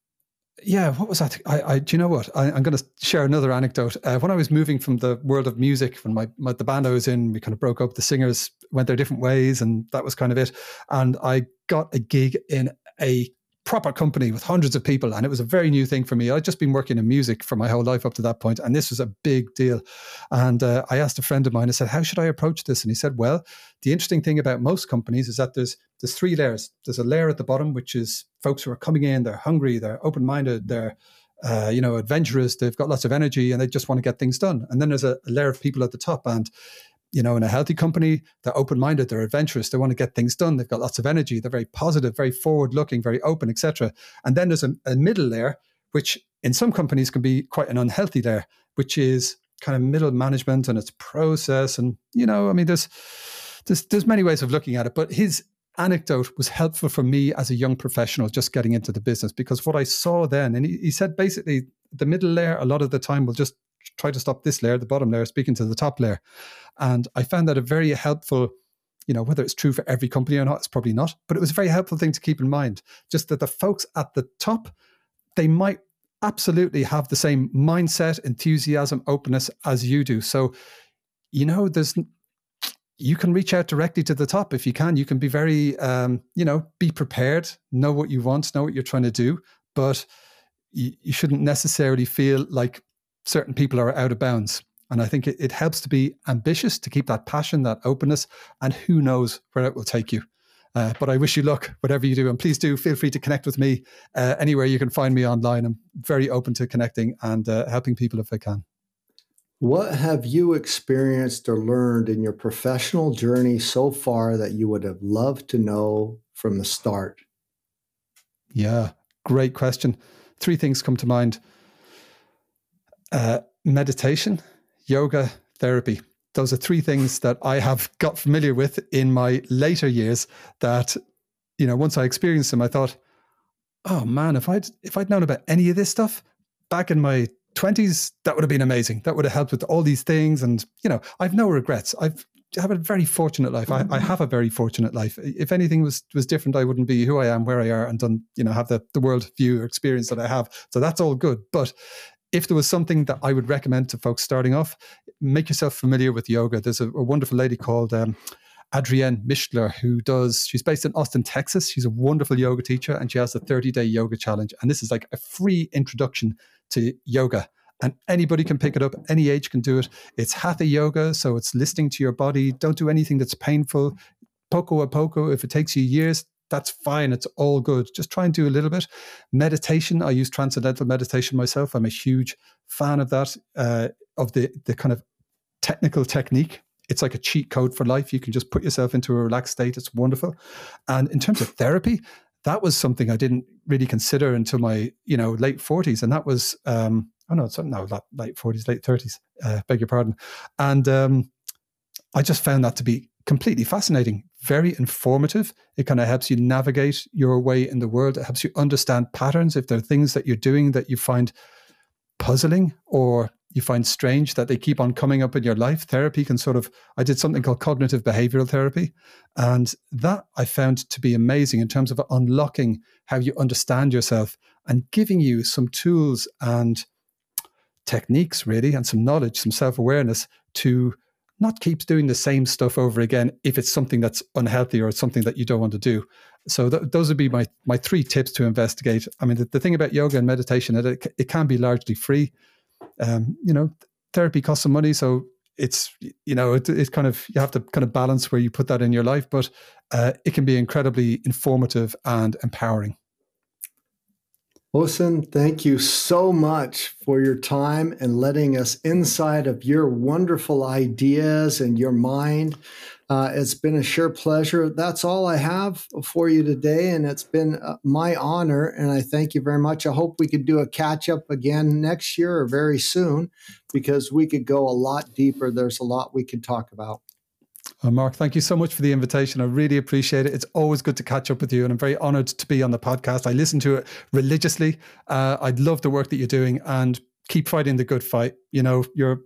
yeah what was that? I, I do you know what? I, am going to share another anecdote. Uh, when i was moving from the world of music when my, my the band i was in we kind of broke up the singers went their different ways and that was kind of it. And i got a gig in a proper company with hundreds of people. And it was a very new thing for me. I'd just been working in music for my whole life up to that point, And this was a big deal. And uh, I asked a friend of mine, I said, How should I approach this? And he said, Well, the interesting thing about most companies is that there's there's three layers. There's a layer at the bottom, which is folks who are coming in, they're hungry, they're open minded, they're uh, you know, adventurous. They've got lots of energy and they just want to get things done. And then there's a, a layer of people at the top, and you know, in a healthy company, they're open minded, they're adventurous, they want to get things done, they've got lots of energy, they're very positive, very forward looking, very open, etc. And then there's a, a, middle layer, which in some companies can be quite an unhealthy layer, which is kind of middle management and its process. And, you know, I mean, there's, there's, there's many ways of looking at it, but his anecdote was helpful for me as a young professional just getting into the business because what I saw then, and he, he said basically the middle layer a lot of the time will just try to stop this layer, the bottom layer, speaking to the top layer. And I found that a very helpful you know, whether it's true for every company or not, it's probably not, but it was a very helpful thing to keep in mind. Just that the folks at the top, they might absolutely have the same mindset, enthusiasm, openness as you do. So, you know, there's you can reach out directly to the top if you can. You can be very, um, you know, be prepared, know what you want, know what you're trying to do, but you, you shouldn't necessarily feel like certain people are out of bounds. And I think it, it helps to be ambitious, to keep that passion, that openness, and who knows where it will take you. Uh, but I wish you luck, whatever you do. And please do feel free to connect with me uh, anywhere you can find me online. I'm very open to connecting and uh, helping people if I can. What have you experienced or learned in your professional journey so far that you would have loved to know from the start? Yeah, great question. Three things come to mind uh, meditation, yoga, therapy. Those are three things that I have got familiar with in my later years that, you know, once I experienced them, I thought, oh man, if I'd if I'd known about any of this stuff back in my 20s, that would have been amazing. That would have helped with all these things. And, you know, I've no regrets. I've have a very fortunate life. I, I, have a very fortunate life. If anything was was different, I wouldn't be who I am, where I are, and done, you know, have the, the world view experience that I have. So that's all good. But if there was something that I would recommend to folks starting off, make yourself familiar with yoga. There's a, a wonderful lady called um, Adrienne Mishler who does, she's based in Austin, Texas. She's a wonderful yoga teacher and she has a 30 day yoga challenge. And this is like a free introduction to yoga. And anybody can pick it up, any age can do it. It's hatha yoga, so it's listening to your body. Don't do anything that's painful. Poco a poco, if it takes you years, that's fine. It's all good. Just try and do a little bit. Meditation. I use transcendental meditation myself. I'm a huge fan of that, uh, of the the kind of technical technique. It's like a cheat code for life. You can just put yourself into a relaxed state. It's wonderful. And in terms of therapy, that was something I didn't really consider until my you know late forties, and that was um, oh no, it's no late forties, late thirties. Uh, beg your pardon. And um, I just found that to be completely fascinating, very informative. It kind of helps you navigate your way in the world. It helps you understand patterns. If there are things that you're doing that you find puzzling or you find strange that they keep on coming up in your life, therapy can sort of. I did something called cognitive behavioral therapy, and that I found to be amazing in terms of unlocking how you understand yourself and giving you some tools and techniques, really, and some knowledge, some self awareness to not keep doing the same stuff over again if it's something that's unhealthy or it's something that you don't want to do. So th- those would be my my three tips to investigate. I mean, the, the thing about yoga and meditation, that it, it can be largely free. Um, you know, therapy costs some money, so it's you know it, it's kind of you have to kind of balance where you put that in your life, but uh, it can be incredibly informative and empowering. Listen, thank you so much for your time and letting us inside of your wonderful ideas and your mind. Uh, it's been a sure pleasure. That's all I have for you today, and it's been uh, my honor. And I thank you very much. I hope we could do a catch up again next year or very soon because we could go a lot deeper. There's a lot we could talk about. Uh, Mark, thank you so much for the invitation. I really appreciate it. It's always good to catch up with you, and I'm very honored to be on the podcast. I listen to it religiously. Uh, I love the work that you're doing, and keep fighting the good fight. You know, you're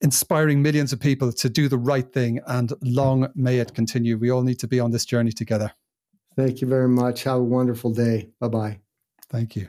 inspiring millions of people to do the right thing, and long may it continue. We all need to be on this journey together. Thank you very much. Have a wonderful day. Bye bye. Thank you.